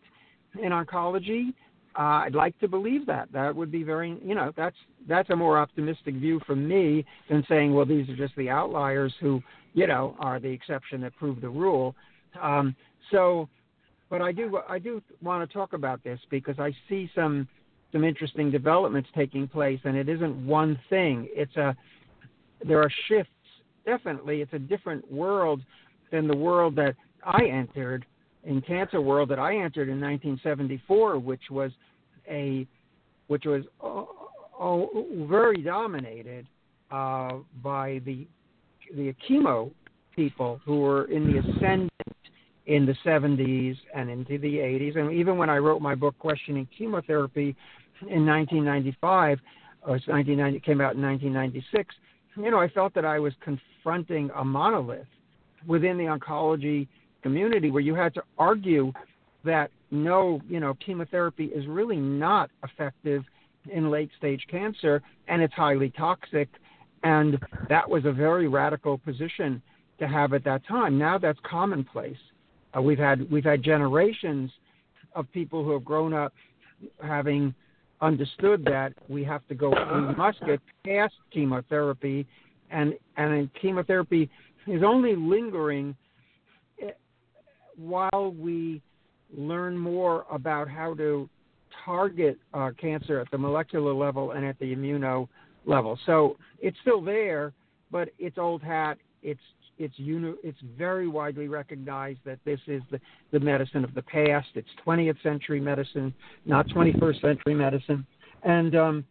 in oncology uh, I'd like to believe that. That would be very, you know, that's that's a more optimistic view from me than saying, well, these are just the outliers who, you know, are the exception that prove the rule. Um, so, but I do I do want to talk about this because I see some some interesting developments taking place, and it isn't one thing. It's a there are shifts. Definitely, it's a different world than the world that I entered in cancer world that I entered in 1974, which was a which was uh, uh, very dominated uh, by the the chemo people who were in the ascendant in the 70s and into the 80s, and even when I wrote my book questioning chemotherapy in 1995, or 1990 came out in 1996, you know I felt that I was confronting a monolith within the oncology community where you had to argue that no, you know, chemotherapy is really not effective in late stage cancer and it's highly toxic. And that was a very radical position to have at that time. Now that's commonplace. Uh, we've had we've had generations of people who have grown up having understood that we have to go we must get past chemotherapy and and chemotherapy is only lingering while we learn more about how to target uh, cancer at the molecular level and at the immuno level. So it's still there, but it's old hat. It's it's uni- it's very widely recognized that this is the, the medicine of the past. It's 20th century medicine, not 21st century medicine, and um,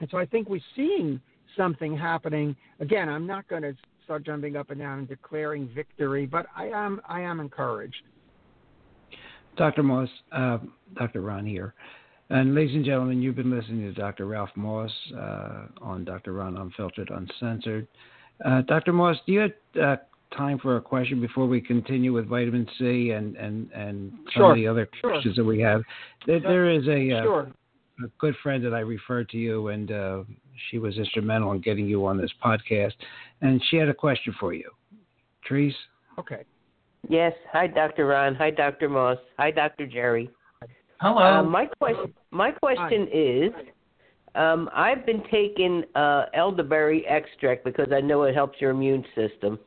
and so I think we're seeing something happening. Again, I'm not going to start jumping up and down and declaring victory, but I am I am encouraged.
Dr. Moss, uh, Dr. Ron here. And ladies and gentlemen, you've been listening to Dr. Ralph Moss uh, on Dr. Ron Unfiltered, Uncensored. Uh, Dr. Moss, do you have uh, time for a question before we continue with vitamin C and, and, and some
sure.
of the other questions that we have? There, there is a,
uh, sure.
a good friend that I referred to you, and uh, she was instrumental in getting you on this podcast. And she had a question for you. Trees?
Okay.
Yes. Hi, Dr. Ron. Hi, Dr. Moss. Hi, Dr. Jerry.
Hello.
Uh, my question. My question
Hi.
is, um, I've been taking uh, elderberry extract because I know it helps your immune system,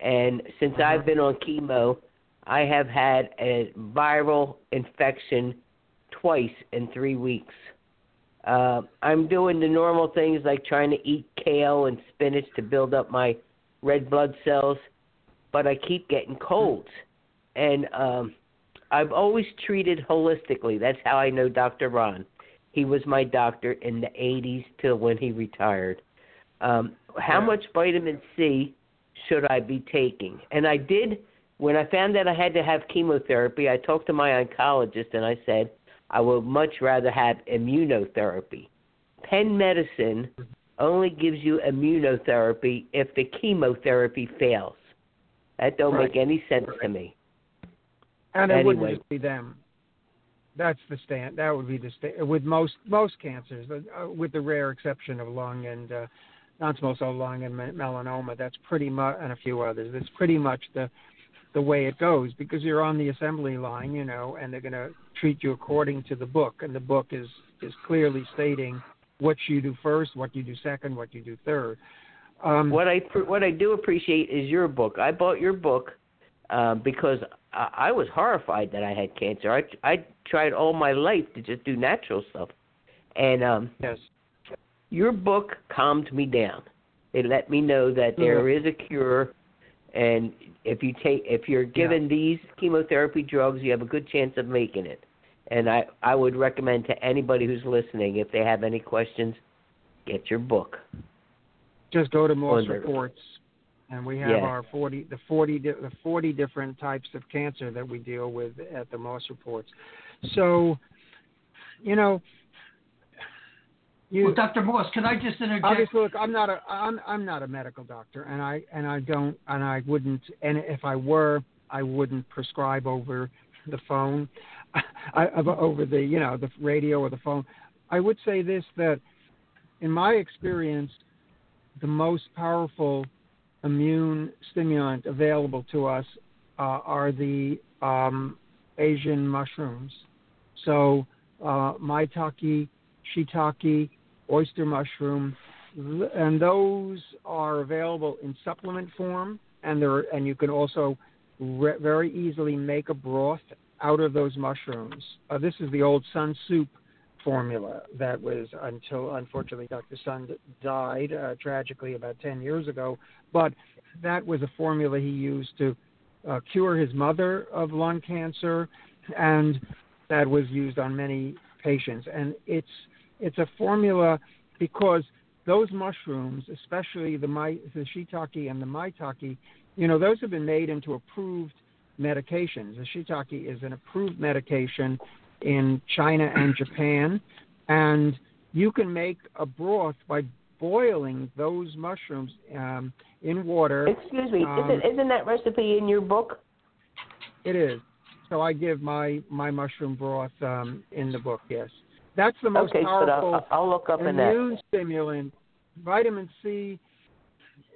and since
uh-huh.
I've been on chemo, I have had a viral infection twice in three weeks. Uh, I'm doing the normal things like trying to eat kale and spinach to build up my red blood cells, but I keep getting colds. And um, I've always treated holistically. That's how I know Dr. Ron. He was my doctor in the 80s till when he retired. Um, how much vitamin C should I be taking? And I did, when I found that I had to have chemotherapy, I talked to my oncologist and I said, I would much rather have immunotherapy. Penn medicine only gives you immunotherapy if the chemotherapy fails. That don't
Right.
make any sense to me.
And it
Anyway.
wouldn't just be them. That's the stand. That would be the stand with most most cancers, uh, with the rare exception of lung and uh, non-small cell lung and melanoma. That's pretty much, and a few others. That's pretty much the the way it goes because you're on the assembly line, you know, and they're going to treat you according to the book, and the book is is clearly stating what you do first, what you do second, what you do third. Um,
What I what I do appreciate is your book. I bought your book uh, because I, I was horrified that I had cancer. I I tried all my life to just do natural stuff, and um,
yes,
your book calmed me down. It let me know that there is a cure, and if you take if you're given these chemotherapy drugs, you have a good chance of making it. And I I would recommend to anybody who's listening, if they have any questions, get your book.
just go to
Wonderful.
Reports, and we have
Yeah.
our forty the forty the forty different types of cancer that we deal with at the Moss Reports. So, you know, you
well, Dr. Moss, can I just interject?
obviously look. I'm not a I'm I'm not a medical doctor, and I and I don't and I wouldn't and if I were, I wouldn't prescribe over the phone, I, over the you know the radio or the phone. I would say this that, in my experience, the most powerful immune stimulant available to us uh, are the um, Asian mushrooms. So uh, maitake, shiitake, oyster mushroom, and those are available in supplement form, and there and you can also re- very easily make a broth out of those mushrooms. Uh, this is the old Sun Soup formula that was until unfortunately Dr. Sun died uh, tragically about 10 years ago, but that was a formula he used to uh, cure his mother of lung cancer, and that was used on many patients. And it's it's a formula because those mushrooms, especially the mai, the shiitake and the maitake, you know, those have been made into approved medications. The shiitake is an approved medication in China and Japan, and you can make a broth by boiling those mushrooms um, in water.
Excuse me,
um,
isn't, isn't that recipe in your book?
It is. So I give my my mushroom broth um, in the book. Yes, that's the most
okay,
powerful
so I'll, I'll look up
immune
in that.
stimulant. Vitamin C.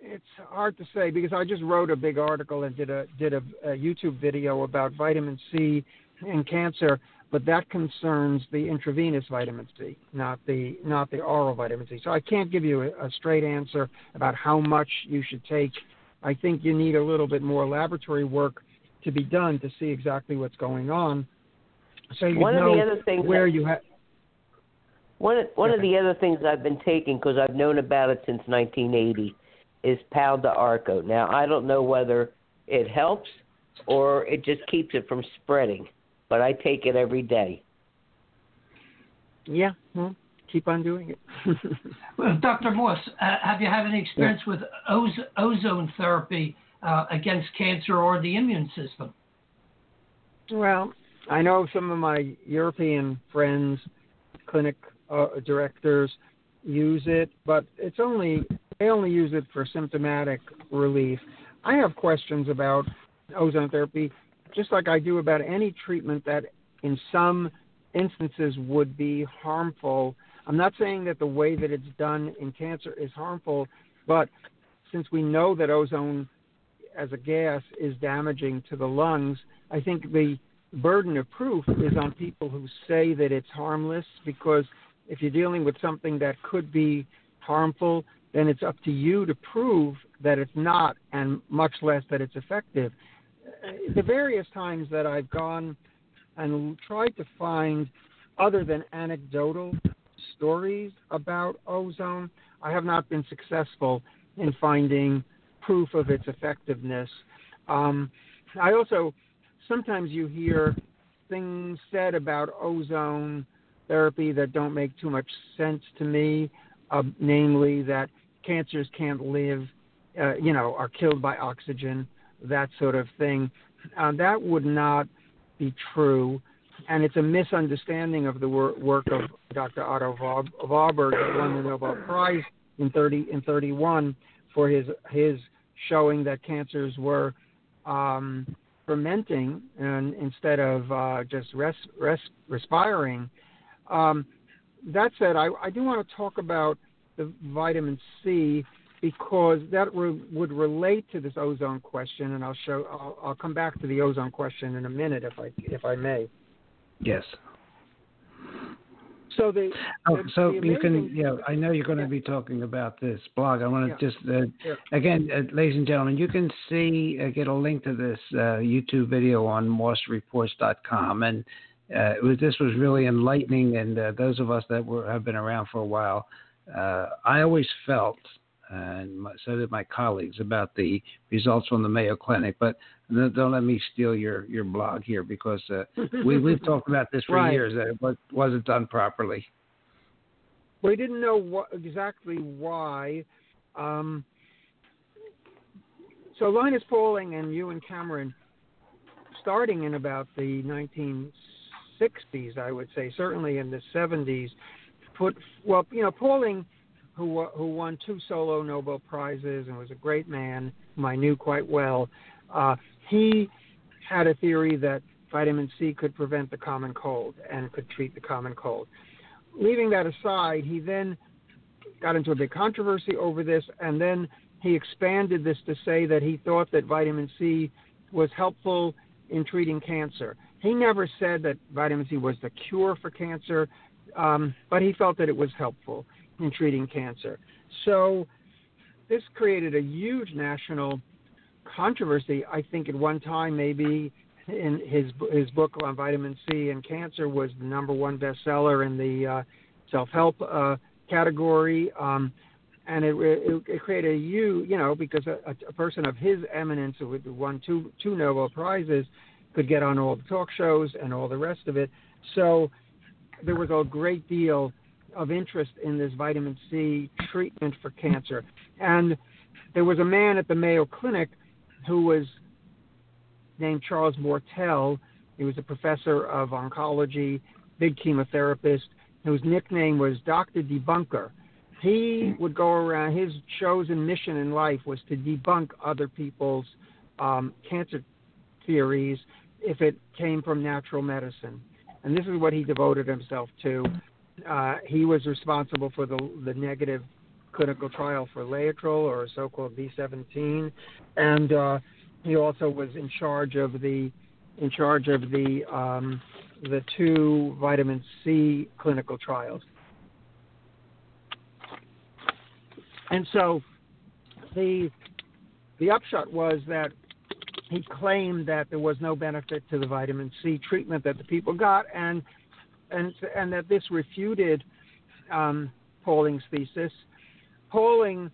It's hard to say because I just wrote a big article and did a did a, a YouTube video about vitamin C and cancer, but that concerns the intravenous vitamin C, not the not the oral vitamin C. So I can't give you a, a straight answer about how much you should take. I think you need a little bit more laboratory work to be done to see exactly what's going on. So you
one
know
of the other things
where
that,
you have.
One one of the other things I've been taking because I've known about it since 1980 is Pau d'Arco. Now I don't know whether it helps or it just keeps it from spreading, but I take it every day.
Yeah, well, keep on doing it.
well, Dr. Moss, uh, have you had any experience yeah. with oz- ozone therapy uh, against cancer or the immune system?
Well, I know some of my European friends, clinic uh, directors, use it, but it's only they only use it for symptomatic relief. I have questions about ozone therapy, just like I do about any treatment that, in some instances, would be harmful. I'm not saying that the way that it's done in cancer is harmful, but since we know that ozone as a gas is damaging to the lungs, I think the burden of proof is on people who say that it's harmless because if you're dealing with something that could be harmful, then it's up to you to prove that it's not and much less that it's effective. The various times that I've gone and tried to find other than anecdotal stories about ozone, I have not been successful in finding proof of its effectiveness. Um, I also sometimes you hear things said about ozone therapy that don't make too much sense to me, uh, namely that cancers can't live, uh, you know, are killed by oxygen, that sort of thing. Uh, that would not be true, and it's a misunderstanding of the wor- work of Dr. Otto Warburg that won the Nobel Prize in 30 in 31 for his his showing that cancers were um, fermenting and instead of uh, just res, res, respiring. Um, that said, I, I, do want to talk about the vitamin C because that re- would relate to this ozone question, and I'll show. I'll, I'll come back to the ozone question in a minute, if I if I may.
Yes.
So the,
oh,
the
so
the
you can yeah I know you're going to be talking about this blog. I want to
Yeah.
just uh,
Yeah.
again, uh, ladies and gentlemen, you can see uh, get a link to this uh, YouTube video on MossReports.com, and uh, it was, this was really enlightening. And uh, those of us that were have been around for a while, uh, I always felt, and my, so did my colleagues, about the results from the Mayo Clinic. But don't don't let me steal your, your blog here because uh, we we've talked about this for
Right.
years that it was, wasn't done properly.
We didn't know what, exactly why. Um, so Linus Pauling and Ewan Cameron, starting in about the 1960s, I would say, certainly in the 70s, put well, you know, Pauling, who who won two solo Nobel prizes and was a great man, whom I knew quite well. Uh, he had a theory that vitamin C could prevent the common cold and could treat the common cold leaving that aside, he then got into a big controversy over this, and then he expanded this to say that he thought that vitamin C was helpful in treating cancer. He never said that vitamin C was the cure for cancer, um, but he felt that it was helpful in treating cancer. So this created a huge national controversy. I think at one time, maybe in his his book on vitamin C and cancer was the number one bestseller in the uh, self-help uh, category. Um, and it, it, it created a you you know because a, a person of his eminence who won two two Nobel prizes could get on all the talk shows and all the rest of it. So there was a great deal of interest in this vitamin C treatment for cancer. And there was a man at the Mayo Clinic who was named Charles Moertel. He was a professor of oncology, big chemotherapist, whose nickname was Dr. Debunker. He would go around, his chosen mission in life was to debunk other people's um, cancer theories if it came from natural medicine. And this is what he devoted himself to. Uh, he was responsible for the, the negative clinical trial for Laetrile or so-called B17, and uh, he also was in charge of the in charge of the um, the two vitamin C clinical trials. And so the the upshot was that he claimed that there was no benefit to the vitamin C treatment that the people got, and and and that this refuted um, Pauling's thesis. Pauling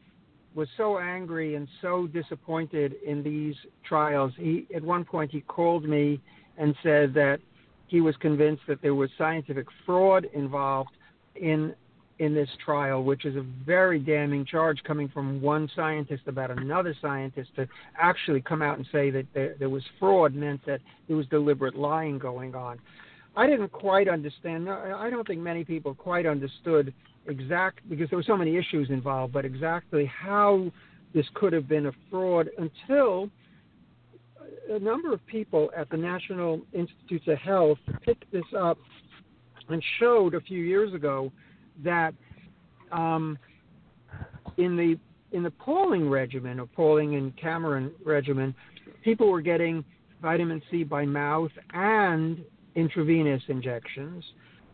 was so angry and so disappointed in these trials. He at one point he called me and said that he was convinced that there was scientific fraud involved in in this trial, which is a very damning charge coming from one scientist about another scientist to actually come out and say that there, there was fraud meant that there was deliberate lying going on. I didn't quite understand. I don't think many people quite understood exact because there were so many issues involved, but exactly how this could have been a fraud until a number of people at the National Institutes of Health picked this up and showed a few years ago that um, in the in the Pauling regimen or Pauling and Cameron regimen, people were getting vitamin C by mouth and intravenous injections,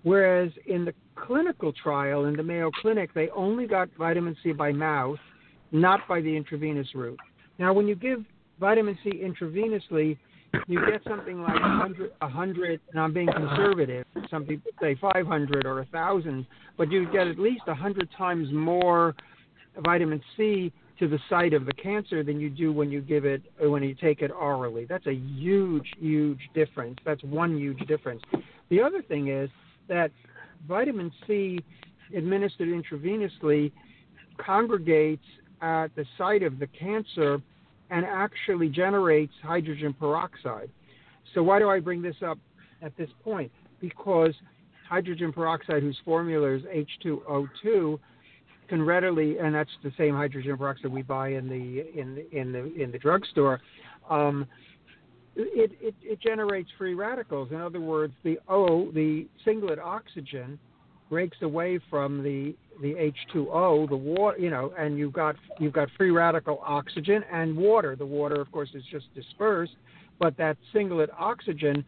whereas in the clinical trial in the Mayo Clinic, they only got vitamin C by mouth, not by the intravenous route. Now, when you give vitamin C intravenously, you get something like 100, 100 and I'm being conservative, some people say 500 or 1,000, but you get at least 100 times more vitamin C to the site of the cancer than you do when you give it when you take it orally. That's a huge, huge difference. That's one huge difference. The other thing is that vitamin C administered intravenously congregates at the site of the cancer and actually generates hydrogen peroxide. So why do I bring this up at this point? Because hydrogen peroxide, whose formula is H2O2, readily, and that's the same hydrogen peroxide we buy in the in in the in the drugstore. Um, it, it, it generates free radicals. In other words, the O, the singlet oxygen, breaks away from the the H2O, the water, you know, and you've got you've got free radical oxygen and water. The water, of course, is just dispersed, but that singlet oxygen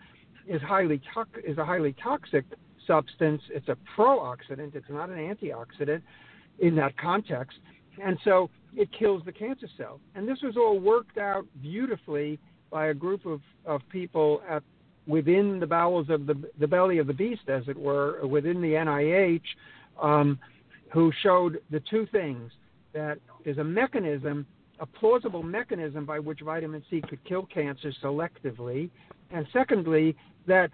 is highly to- is a highly toxic substance. It's a pro-oxidant. It's not an antioxidant in that context, and so it kills the cancer cell. And this was all worked out beautifully by a group of, of people at within the bowels of the the belly of the beast, as it were, within the NIH, um, who showed the two things that there's a mechanism, a plausible mechanism by which vitamin C could kill cancer selectively, and secondly, that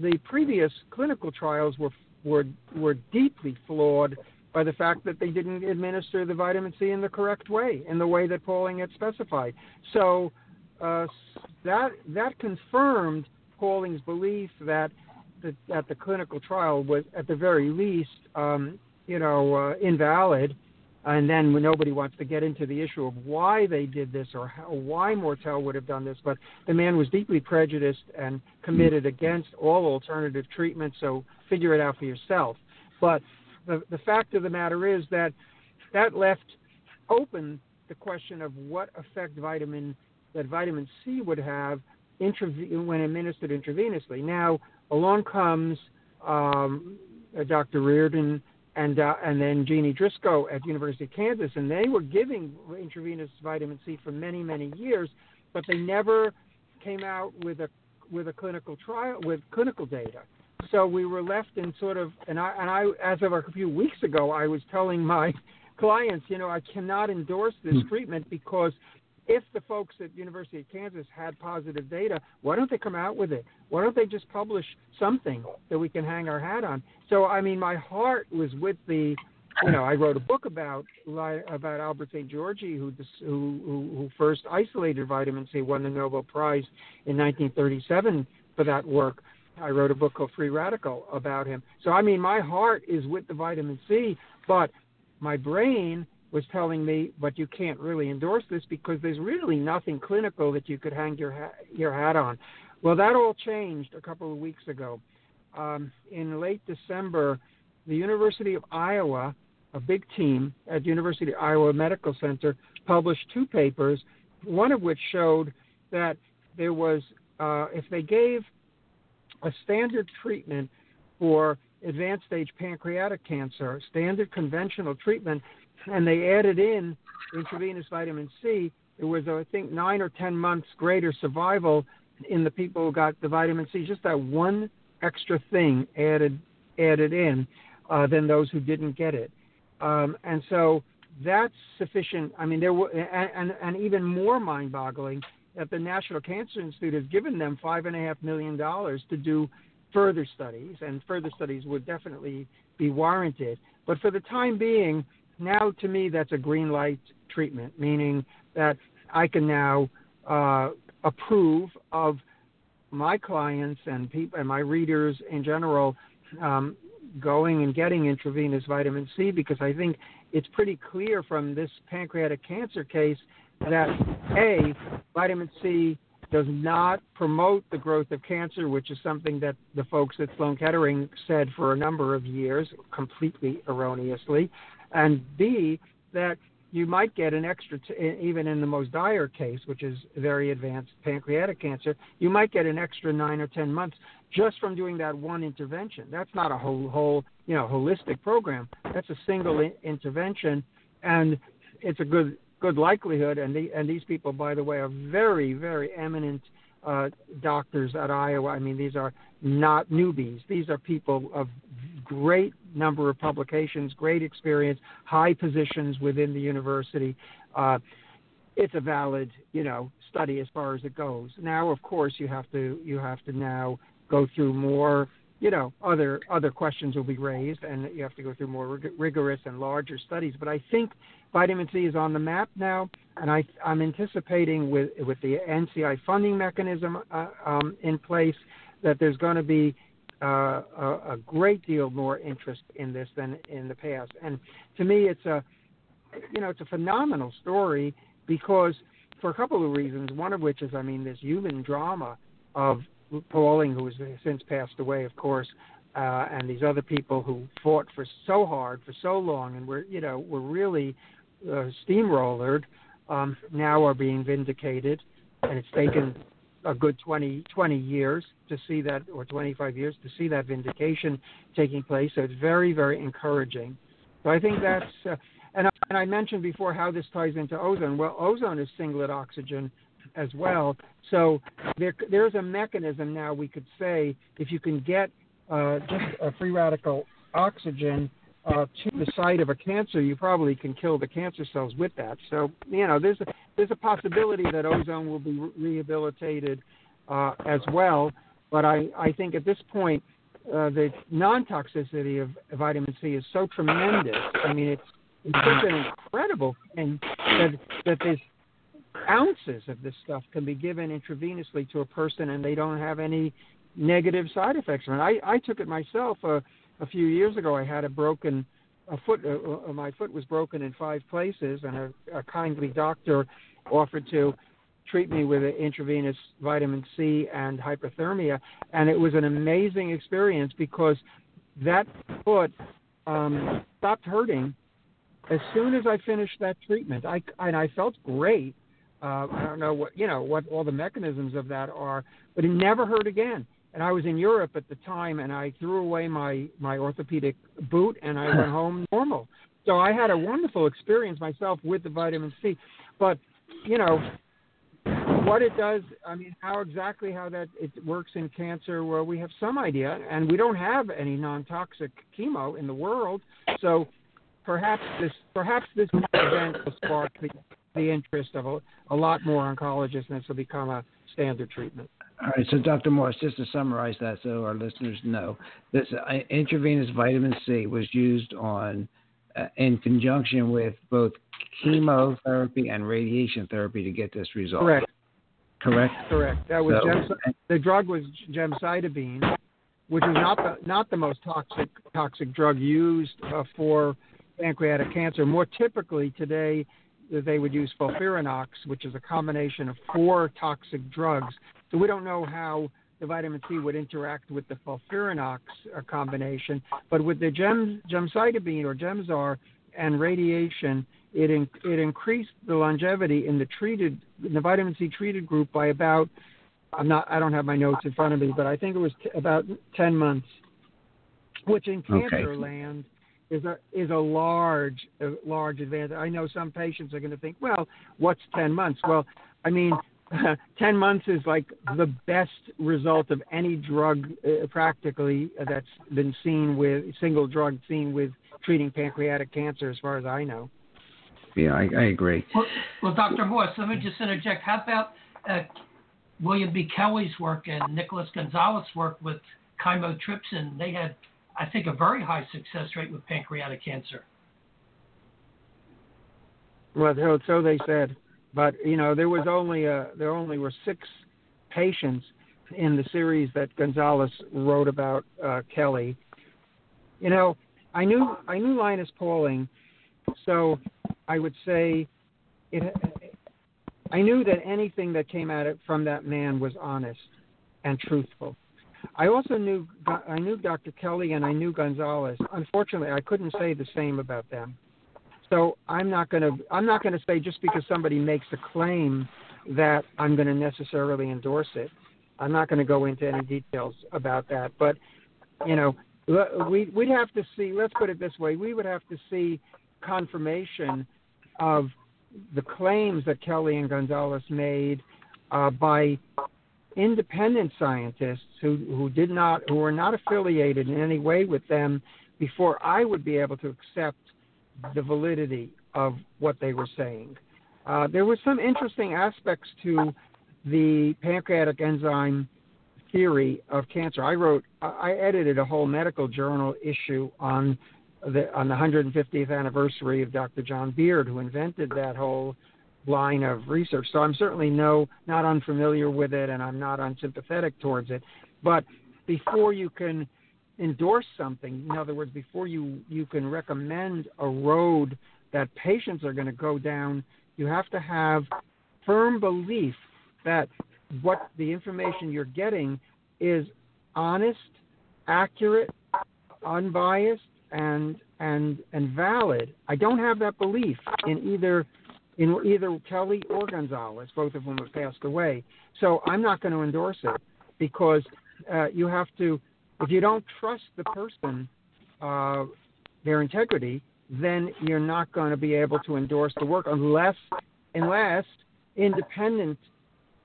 the previous clinical trials were were were deeply flawed by the fact that they didn't administer the vitamin C in the correct way, in the way that Pauling had specified. So uh, that that confirmed Pauling's belief that the, that the clinical trial was, at the very least, um, you know, uh, invalid. And then nobody wants to get into the issue of why they did this or how, why Moertel would have done this. But the man was deeply prejudiced and committed against all alternative treatments. So figure it out for yourself. But the, the fact of the matter is that that left open the question of what effect vitamin that vitamin C would have when administered intravenously. Now, along comes um, uh, Dr. Riordan and uh, and then Jeanne Drisko at University of Kansas, and they were giving intravenous vitamin C for many many years, but they never came out with a with a clinical trial with clinical data. So we were left in sort of and I and I as of a few weeks ago I was telling my clients, you know, I cannot endorse this hmm. treatment because if the folks at University of Kansas had positive data, why don't they come out with it? Why don't they just publish something that we can hang our hat on? So I mean, my heart was with the, you know, I wrote a book about about Albert Szent-Györgyi, who, who who first isolated vitamin C, won the Nobel Prize in 1937 for that work. I wrote a book called Free Radical about him. So I mean, my heart is with the vitamin C, but my brain was telling me, but you can't really endorse this because there's really nothing clinical that you could hang your ha- your hat on. Well, that all changed a couple of weeks ago. Um, in late December, the University of Iowa, a big team at University of Iowa Medical Center, published two papers, one of which showed that there was, uh, if they gave a standard treatment for advanced stage pancreatic cancer, standard conventional treatment, and they added in intravenous vitamin C, there was, I think, nine or 10 months greater survival in the people who got the vitamin C. Just that one extra thing added added in uh, than those who didn't get it. Um, and so that's sufficient. I mean, there were, and, and, and even more mind-boggling that the National Cancer Institute has given them five and a half million dollars to do further studies, and further studies would definitely be warranted. But for the time being, now to me that's a green light treatment, meaning that I can now uh, approve of my clients and people and my readers in general um, going and getting intravenous vitamin C because I think it's pretty clear from this pancreatic cancer case that a vitamin C does not promote the growth of cancer, which is something that the folks at Sloan Kettering said for a number of years, completely erroneously and B, that you might get an extra, t- even in the most dire case, which is very advanced pancreatic cancer, you might get an extra nine or ten months just from doing that one intervention. That's not a whole, whole, you know, holistic program. That's a single in- intervention, and it's a good, good likelihood. And the, and these people, by the way, are very, very eminent uh, doctors at Iowa. I mean, these are not newbies. These are people of great number of publications, great experience, high positions within the university. Uh, it's a valid, you know, study as far as it goes. Now, of course, you have to you have to now go through more, you know, other other questions will be raised, and you have to go through more rig- rigorous and larger studies. But I think vitamin C is on the map now, and I, I'm anticipating with with the NCI funding mechanism uh, um, in place that there's going to be uh, a, a great deal more interest in this than in the past. And to me, it's a you know it's a phenomenal story because for a couple of reasons. One of which is, I mean, this human drama of Pauling, who has since passed away, of course, uh, and these other people who fought for so hard for so long and were you know were really uh, steamrollered um, now are being vindicated, and it's taken a good 20, 20 years to see that, or 25 years to see that vindication taking place. So it's very, very encouraging. So I think that's, uh, and, I, and I mentioned before how this ties into ozone. Well, ozone is singlet oxygen as well. So there, there's a mechanism now we could say if you can get uh, just a free radical oxygen uh, to the site of a cancer, you probably can kill the cancer cells with that. So you know, there's a there's a possibility that ozone will be re- rehabilitated uh, as well. But I I think at this point, uh, the non-toxicity of vitamin C is so tremendous. I mean, it's it's such an incredible thing that that ounces of this stuff can be given intravenously to a person, and they don't have any negative side effects. And I I took it myself. Uh, a few years ago, I had a broken a foot. Uh, uh, my foot was broken in five places, and a, a kindly doctor offered to treat me with intravenous vitamin C and hyperthermia, and it was an amazing experience because that foot um, stopped hurting as soon as I finished that treatment. I and I felt great. Uh, I don't know what you know what all the mechanisms of that are, but it never hurt again. And I was in Europe at the time, and I threw away my my orthopedic boot, and I went home normal. So I had a wonderful experience myself with the vitamin C. But you know, what it does, I mean, how exactly how that it works in cancer, well, we have some idea, and we don't have any non-toxic chemo in the world, so perhaps this perhaps this event will spark the, the interest of a, a lot more oncologists, and this will become a standard treatment.
All right, so Dr. Morris, just to summarize that, so our listeners know, this uh, intravenous vitamin C was used on uh, in conjunction with both chemotherapy and radiation therapy to get this result.
Correct.
Correct.
Correct. That was so, the drug was gemcitabine, which is not the not the most toxic toxic drug used uh, for pancreatic cancer. More typically today, they would use FOLFIRINOX, which is a combination of four toxic drugs. So we don't know how the vitamin C would interact with the FOLFIRINOX uh, combination, but with the gem, gemcitabine or Gemzar and radiation, it in, it increased the longevity in the treated in the vitamin C treated group by about I'm not I don't have my notes in front of me, but I think it was t- about 10 months, which in cancer okay. land is a is a large a large advantage. I know some patients are going to think, well, what's 10 months? Well, I mean, 10 months is like the best result of any drug uh, practically that's been seen with single drug seen with treating pancreatic cancer as far as I know.
Yeah, I, I agree.
Well, well, Dr. Morse, let me just interject. How about uh, William B. Kelley's work and Nicholas Gonzalez's work with chymotrypsin? They had, I think, a very high success rate with pancreatic cancer.
Well, so they said, but you know, there was only a, there only were six patients in the series that Gonzalez wrote about uh, Kelley. You know, I knew I knew Linus Pauling, so I would say it. I knew that anything that came out from that man was honest and truthful. I also knew I knew Dr. Kelley and I knew Gonzalez. Unfortunately, I couldn't say the same about them. So I'm not going to I'm not going to say just because somebody makes a claim that I'm going to necessarily endorse it. I'm not going to go into any details about that, but you know, we we'd have to see. Let's put it this way: we would have to see confirmation of the claims that Kelley and Gonzalez made uh, by independent scientists who, who did not who were not affiliated in any way with them before I would be able to accept the validity of what they were saying. Uh, there were some interesting aspects to the pancreatic enzyme theory of cancer. I wrote, I edited a whole medical journal issue on the, on the 150th anniversary of Dr. John Beard, who invented that whole line of research. So I'm certainly no not unfamiliar with it, and I'm not unsympathetic towards it. But before you can endorse something, in other words, before you you can recommend a road that patients are going to go down, you have to have firm belief that what the information you're getting is honest, accurate, unbiased, and and and valid. I don't have that belief in either in either Kelley or Gonzalez, both of whom have passed away. So I'm not going to endorse it because uh, you have to. If you don't trust the person, uh, their integrity, then you're not going to be able to endorse the work unless unless independent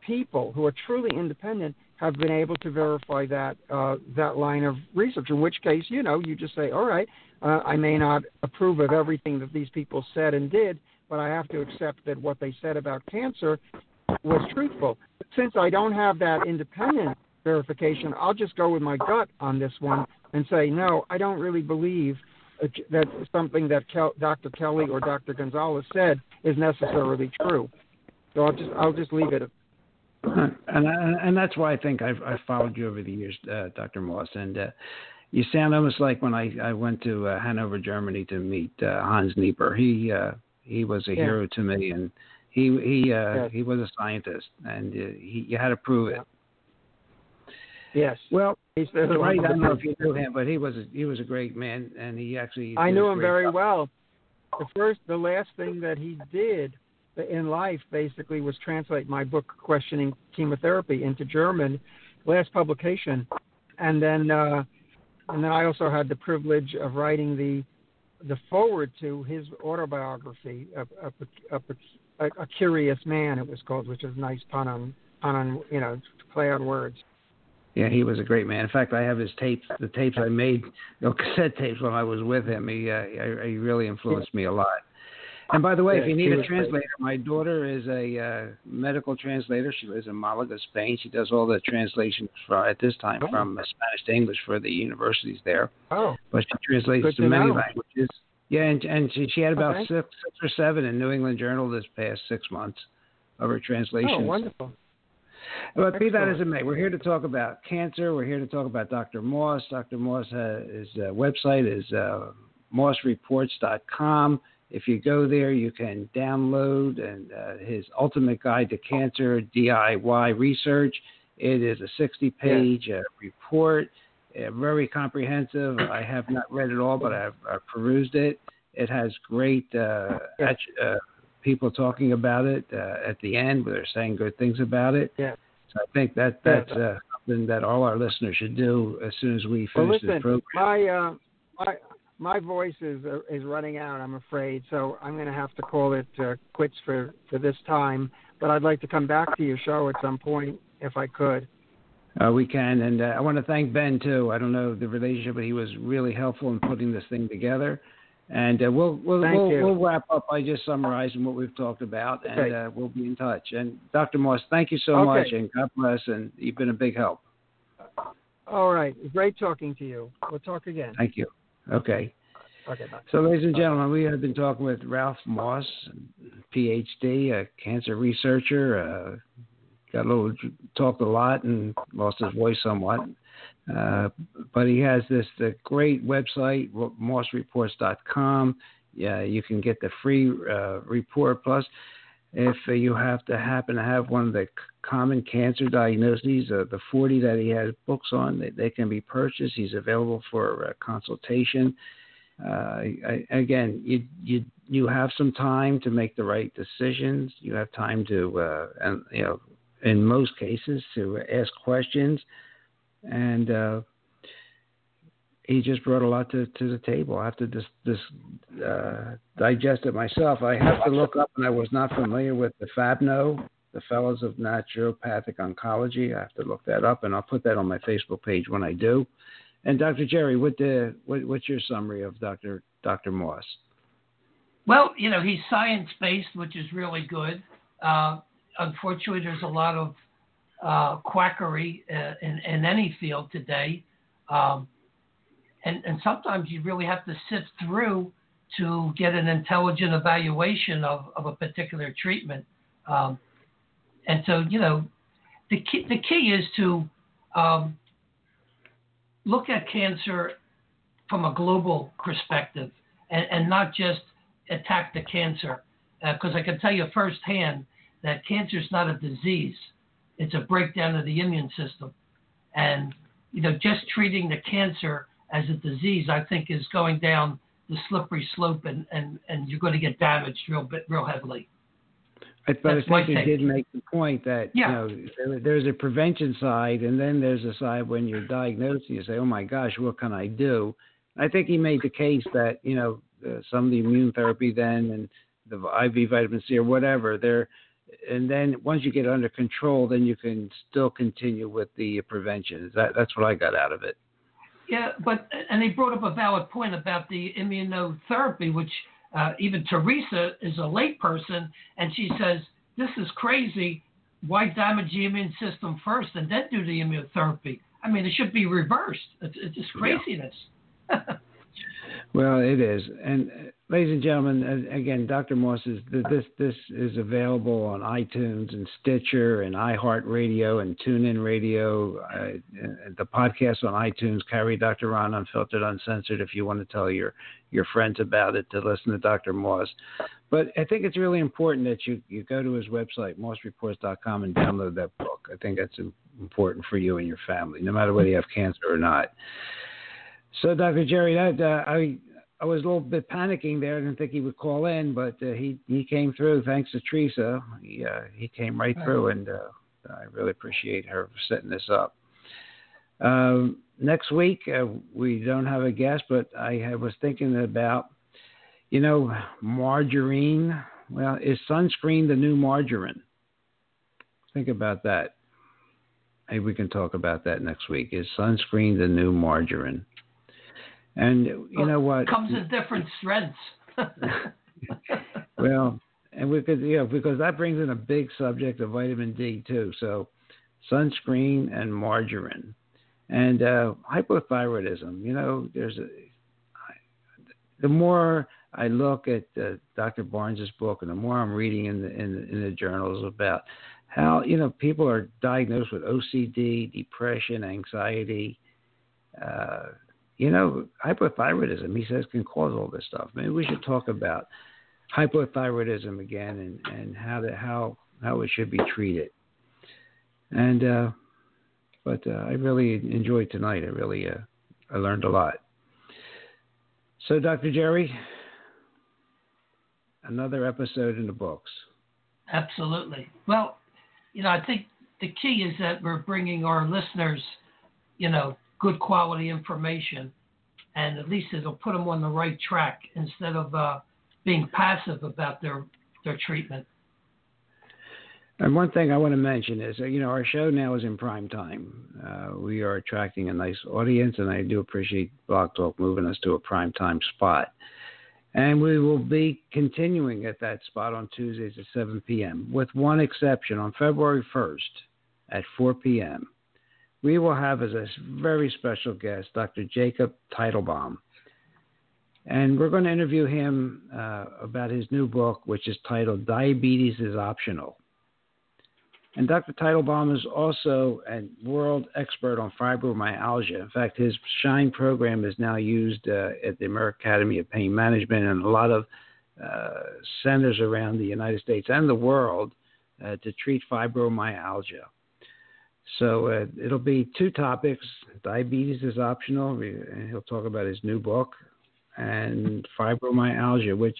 people who are truly independent have been able to verify that uh, that line of research. In which case, you know, you just say, all right, uh, I may not approve of everything that these people said and did, but I have to accept that what they said about cancer was truthful. Since I don't have that independent verification, I'll just go with my gut on this one and say, no, I don't really believe that something that Kel- Dr. Kelley or Dr. Gonzalez said is necessarily true. So I'll just I'll just leave it
and and that's why I think I've I've followed you over the years, uh, Dr. Moss, and uh, you sound almost like when I I went to uh, Hanover, Germany to meet uh, Hans Nieper. He uh, he was a yeah. hero to me, and he he uh, yes. he was a scientist, and uh, he you had to prove it.
Yes.
Well, he's right. I don't know if you knew him, but he was a, he was a great man, and he actually.
I knew him very
job.
well. The first, the last thing that he did in life basically was translate my book questioning chemotherapy into german last publication and then uh and then i also had the privilege of writing the the foreword to his autobiography a, a, a, a curious man it was called which is a nice pun on pun on you know play on words
yeah, he was a great man. In fact, I have his tapes, the tapes I made, you know, cassette tapes when I was with him. He, uh, he really influenced me a lot. And by the way, yeah, if you need a translator, my daughter is a uh, medical translator. She lives in Malaga, Spain. She does all the translations for, at this time oh. from Spanish to English for the universities there.
Oh,
but she translates
Good
to,
to
many languages. Yeah, and, and she, she had about
okay.
six, six or seven in New England Journal this past six months of her translations.
Oh, wonderful.
But be that as it may, we're here to talk about cancer. We're here to talk about Dr. Moss. Dr. Moss, uh, his uh, website is uh, mossreports.com. If you go there, you can download and uh, his Ultimate Guide to Cancer DIY Research. It is a 60-page
yeah.
uh, report, uh, very comprehensive. I have not read it all, but I've, I've perused it. It has great uh,
yeah.
uh, people talking about it uh, at the end, where they're saying good things about it.
Yeah.
So I think that that's uh, something that all our listeners should do as soon as we finish
well, listen,
this program.
My uh, my my voice is uh, is running out. I'm afraid, so I'm going to have to call it uh, quits for for this time. But I'd like to come back to your show at some point if I could.
Uh, we can, and uh, I want to thank Ben too. I don't know the relationship, but he was really helpful in putting this thing together. And uh, we'll we'll we'll, we'll wrap up by just summarizing what we've talked about, and
Okay.
uh, we'll be in touch. And Dr. Moss, thank you so
Okay.
much, and God bless, and you've been a big help.
All right. Great talking to you. We'll talk again.
Thank you. Okay.
Okay. Bye.
So, ladies and gentlemen, we have been talking with Ralph Moss, PhD, a cancer researcher. Uh, got a little talked a lot and lost his voice somewhat. Uh, but he has this the great website, mossreports.com. Yeah, you can get the free uh, report. Plus, if you have to happen to have one of the common cancer diagnoses, uh, the 40 that he has books on, they, they can be purchased. He's available for uh, consultation. Uh, I, again, you you you have some time to make the right decisions. You have time to, uh, and you know, in most cases, to ask questions and uh, he just brought a lot to, to the table. I have to just, just uh, digest it myself. I have to look up, and I was not familiar with the FABNO, the Fellows of Naturopathic Oncology. I have to look that up, and I'll put that on my Facebook page when I do. And Dr. Jerry, what the, what, what's your summary of Dr. Dr. Moss?
Well, you know, he's science based, which is really good. Uh, unfortunately, there's a lot of uh, quackery uh, in, in any field today. Um, and, and sometimes you really have to sift through to get an intelligent evaluation of, of a particular treatment. Um, and so, you know, the key, the key is to um, look at cancer from a global perspective and, and not just attack the cancer. Because I can tell you firsthand that cancer is not a disease, it's a breakdown of the immune system. And, you know, just treating the cancer as a disease, I think, is going down the slippery slope and, and, and you're going to get damaged real bit, real heavily.
I, but
That's
I think you did make the point that
Yeah.
you know there, there's a prevention side, and then there's a side when you're diagnosed. and You say, "Oh my gosh, what can I do?" I think he made the case that you know uh, some of the immune therapy then and the IV vitamin C or whatever there, and then once you get under control, then you can still continue with the prevention. That that's what I got out of it.
Yeah, but and he brought up a valid point about the immunotherapy, which uh, even Teresa is a late person, and she says this is crazy. Why damage the immune system first and then do the immunotherapy? I mean, it should be reversed. It's, it's just
Yeah.
craziness.
Well, it is, and ladies and gentlemen, uh, again, Dr. Moss is this this is available on iTunes and Stitcher and iHeartRadio and TuneIn Radio. Uh, the podcast on iTunes carry Dr. Ron Unfiltered, Uncensored. If you want to tell your your friends about it, to listen to Dr. Moss. But I think it's really important that you you go to his website, mossreports.com, and download that book. I think that's important for you and your family, no matter whether you have cancer or not. So, Dr. Jerry, that uh, I I was a little bit panicking there. I didn't think he would call in, but uh, he he came through. Thanks to Teresa, he uh, he came right through, and uh, I really appreciate her for setting this up. Um, next week uh, we don't have a guest, but I was thinking about, you know, margarine. Well, is sunscreen the new margarine? Think about that. Maybe we can talk about that next week. Is sunscreen the new margarine? And you well, know what?
Comes in different strengths.
well, and we could, yeah, because that brings in a big subject of vitamin D too. So, sunscreen and margarine, and uh, hypothyroidism. You know, there's a. The more I look at uh, Dr. Barnes's book, and the more I'm reading in the, in the in the journals about how you know people are diagnosed with OCD, depression, anxiety. Uh, you know, hypothyroidism. He says can cause all this stuff. Maybe we should talk about hypothyroidism again and, and how to, how how it should be treated. And uh, but uh, I really enjoyed tonight. I really uh, I learned a lot. So, Dr. Jerry, another episode in the books.
Absolutely. Well, you know, I think the key is that we're bringing our listeners, you know, good quality information, and at least it'll put them on the right track instead of uh, being passive about their their treatment.
And one thing I want to mention is, you know, our show now is in prime time. Uh, we are attracting a nice audience, and I do appreciate BlogTalk moving us to a prime time spot. And we will be continuing at that spot on Tuesdays at 7 p.m., with one exception on February 1st at 4 p.m. We will have as a very special guest Dr. Jacob Teitelbaum. And we're going to interview him uh, about his new book, which is titled Diabetes is Optional and Dr. Teitelbaum is also a world expert on fibromyalgia. In fact, his SHINE program is now used uh, at the American Academy of Pain Management and a lot of uh, centers around the United States and the world uh, to treat fibromyalgia. So uh, it'll be two topics. Diabetes is optional. He'll talk about his new book and fibromyalgia, which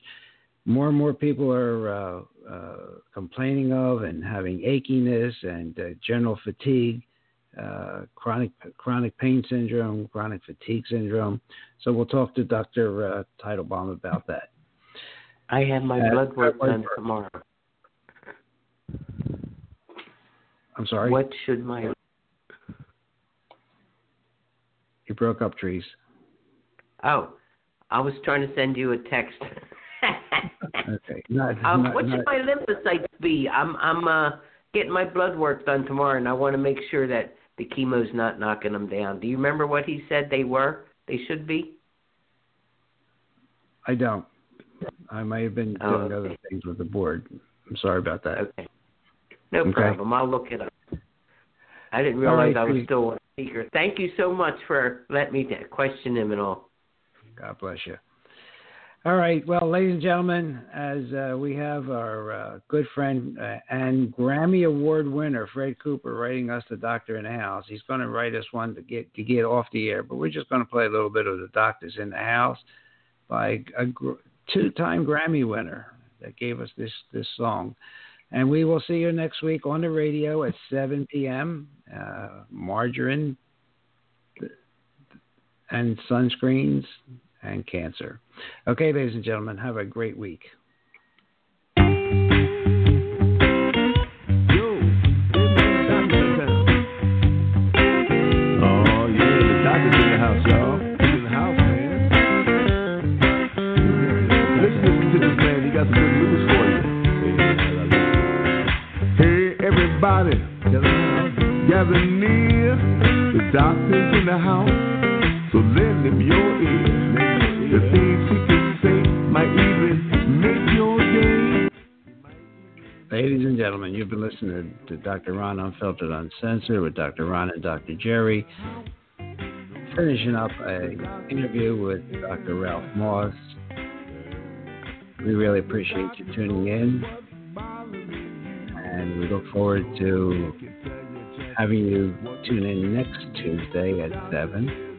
more and more people are uh, uh, complaining of and having achiness and uh, general fatigue, uh, chronic chronic pain syndrome, chronic fatigue syndrome. So we'll talk to Dr. Uh, Teitelbaum about that.
I have my blood work done tomorrow.
I'm sorry.
What should my
you broke up, trees.
Oh, I was trying to send you a text.
okay. Not,
um,
not,
what should
not,
my lymphocytes be? I'm I'm uh, getting my blood work done tomorrow, and I want to make sure that the chemo's not knocking them down. Do you remember what he said they were? They should be.
I don't. I may have been oh, doing oh, okay. other things with the board. I'm sorry about that.
Okay. No okay. problem. I'll look it up. I didn't realize right, I was still on speaker. Thank you so much for letting me question him and all.
God bless you. All right. Well, ladies and gentlemen, as uh, we have our uh, good friend uh, and Grammy Award winner Fred Cooper writing us the Doctor in the House. He's going to write us one to get to get off the air, but we're just going to play a little bit of the Doctors in the House by a gr- two-time Grammy winner that gave us this this song. And we will see you next week on the radio at 7 p.m. Uh, margarine and sunscreens and cancer. Okay, ladies and gentlemen, have a great week.
Everybody gather near. The doctor's in the house, so lend him your ear. The things he can say might even make your day.
Ladies and gentlemen, you've been listening to Dr. Ron Unfiltered Uncensored with Dr. Ron and Dr. Jerry. Finishing up a interview with Dr. Ralph Moss. We really appreciate you tuning in. And we look forward to having you tune in next Tuesday at 7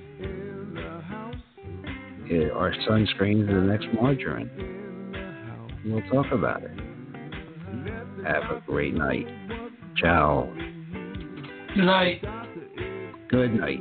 our sunscreen is the next margarine. We'll talk about it. Have a great night. Ciao.
Good night.
Good night.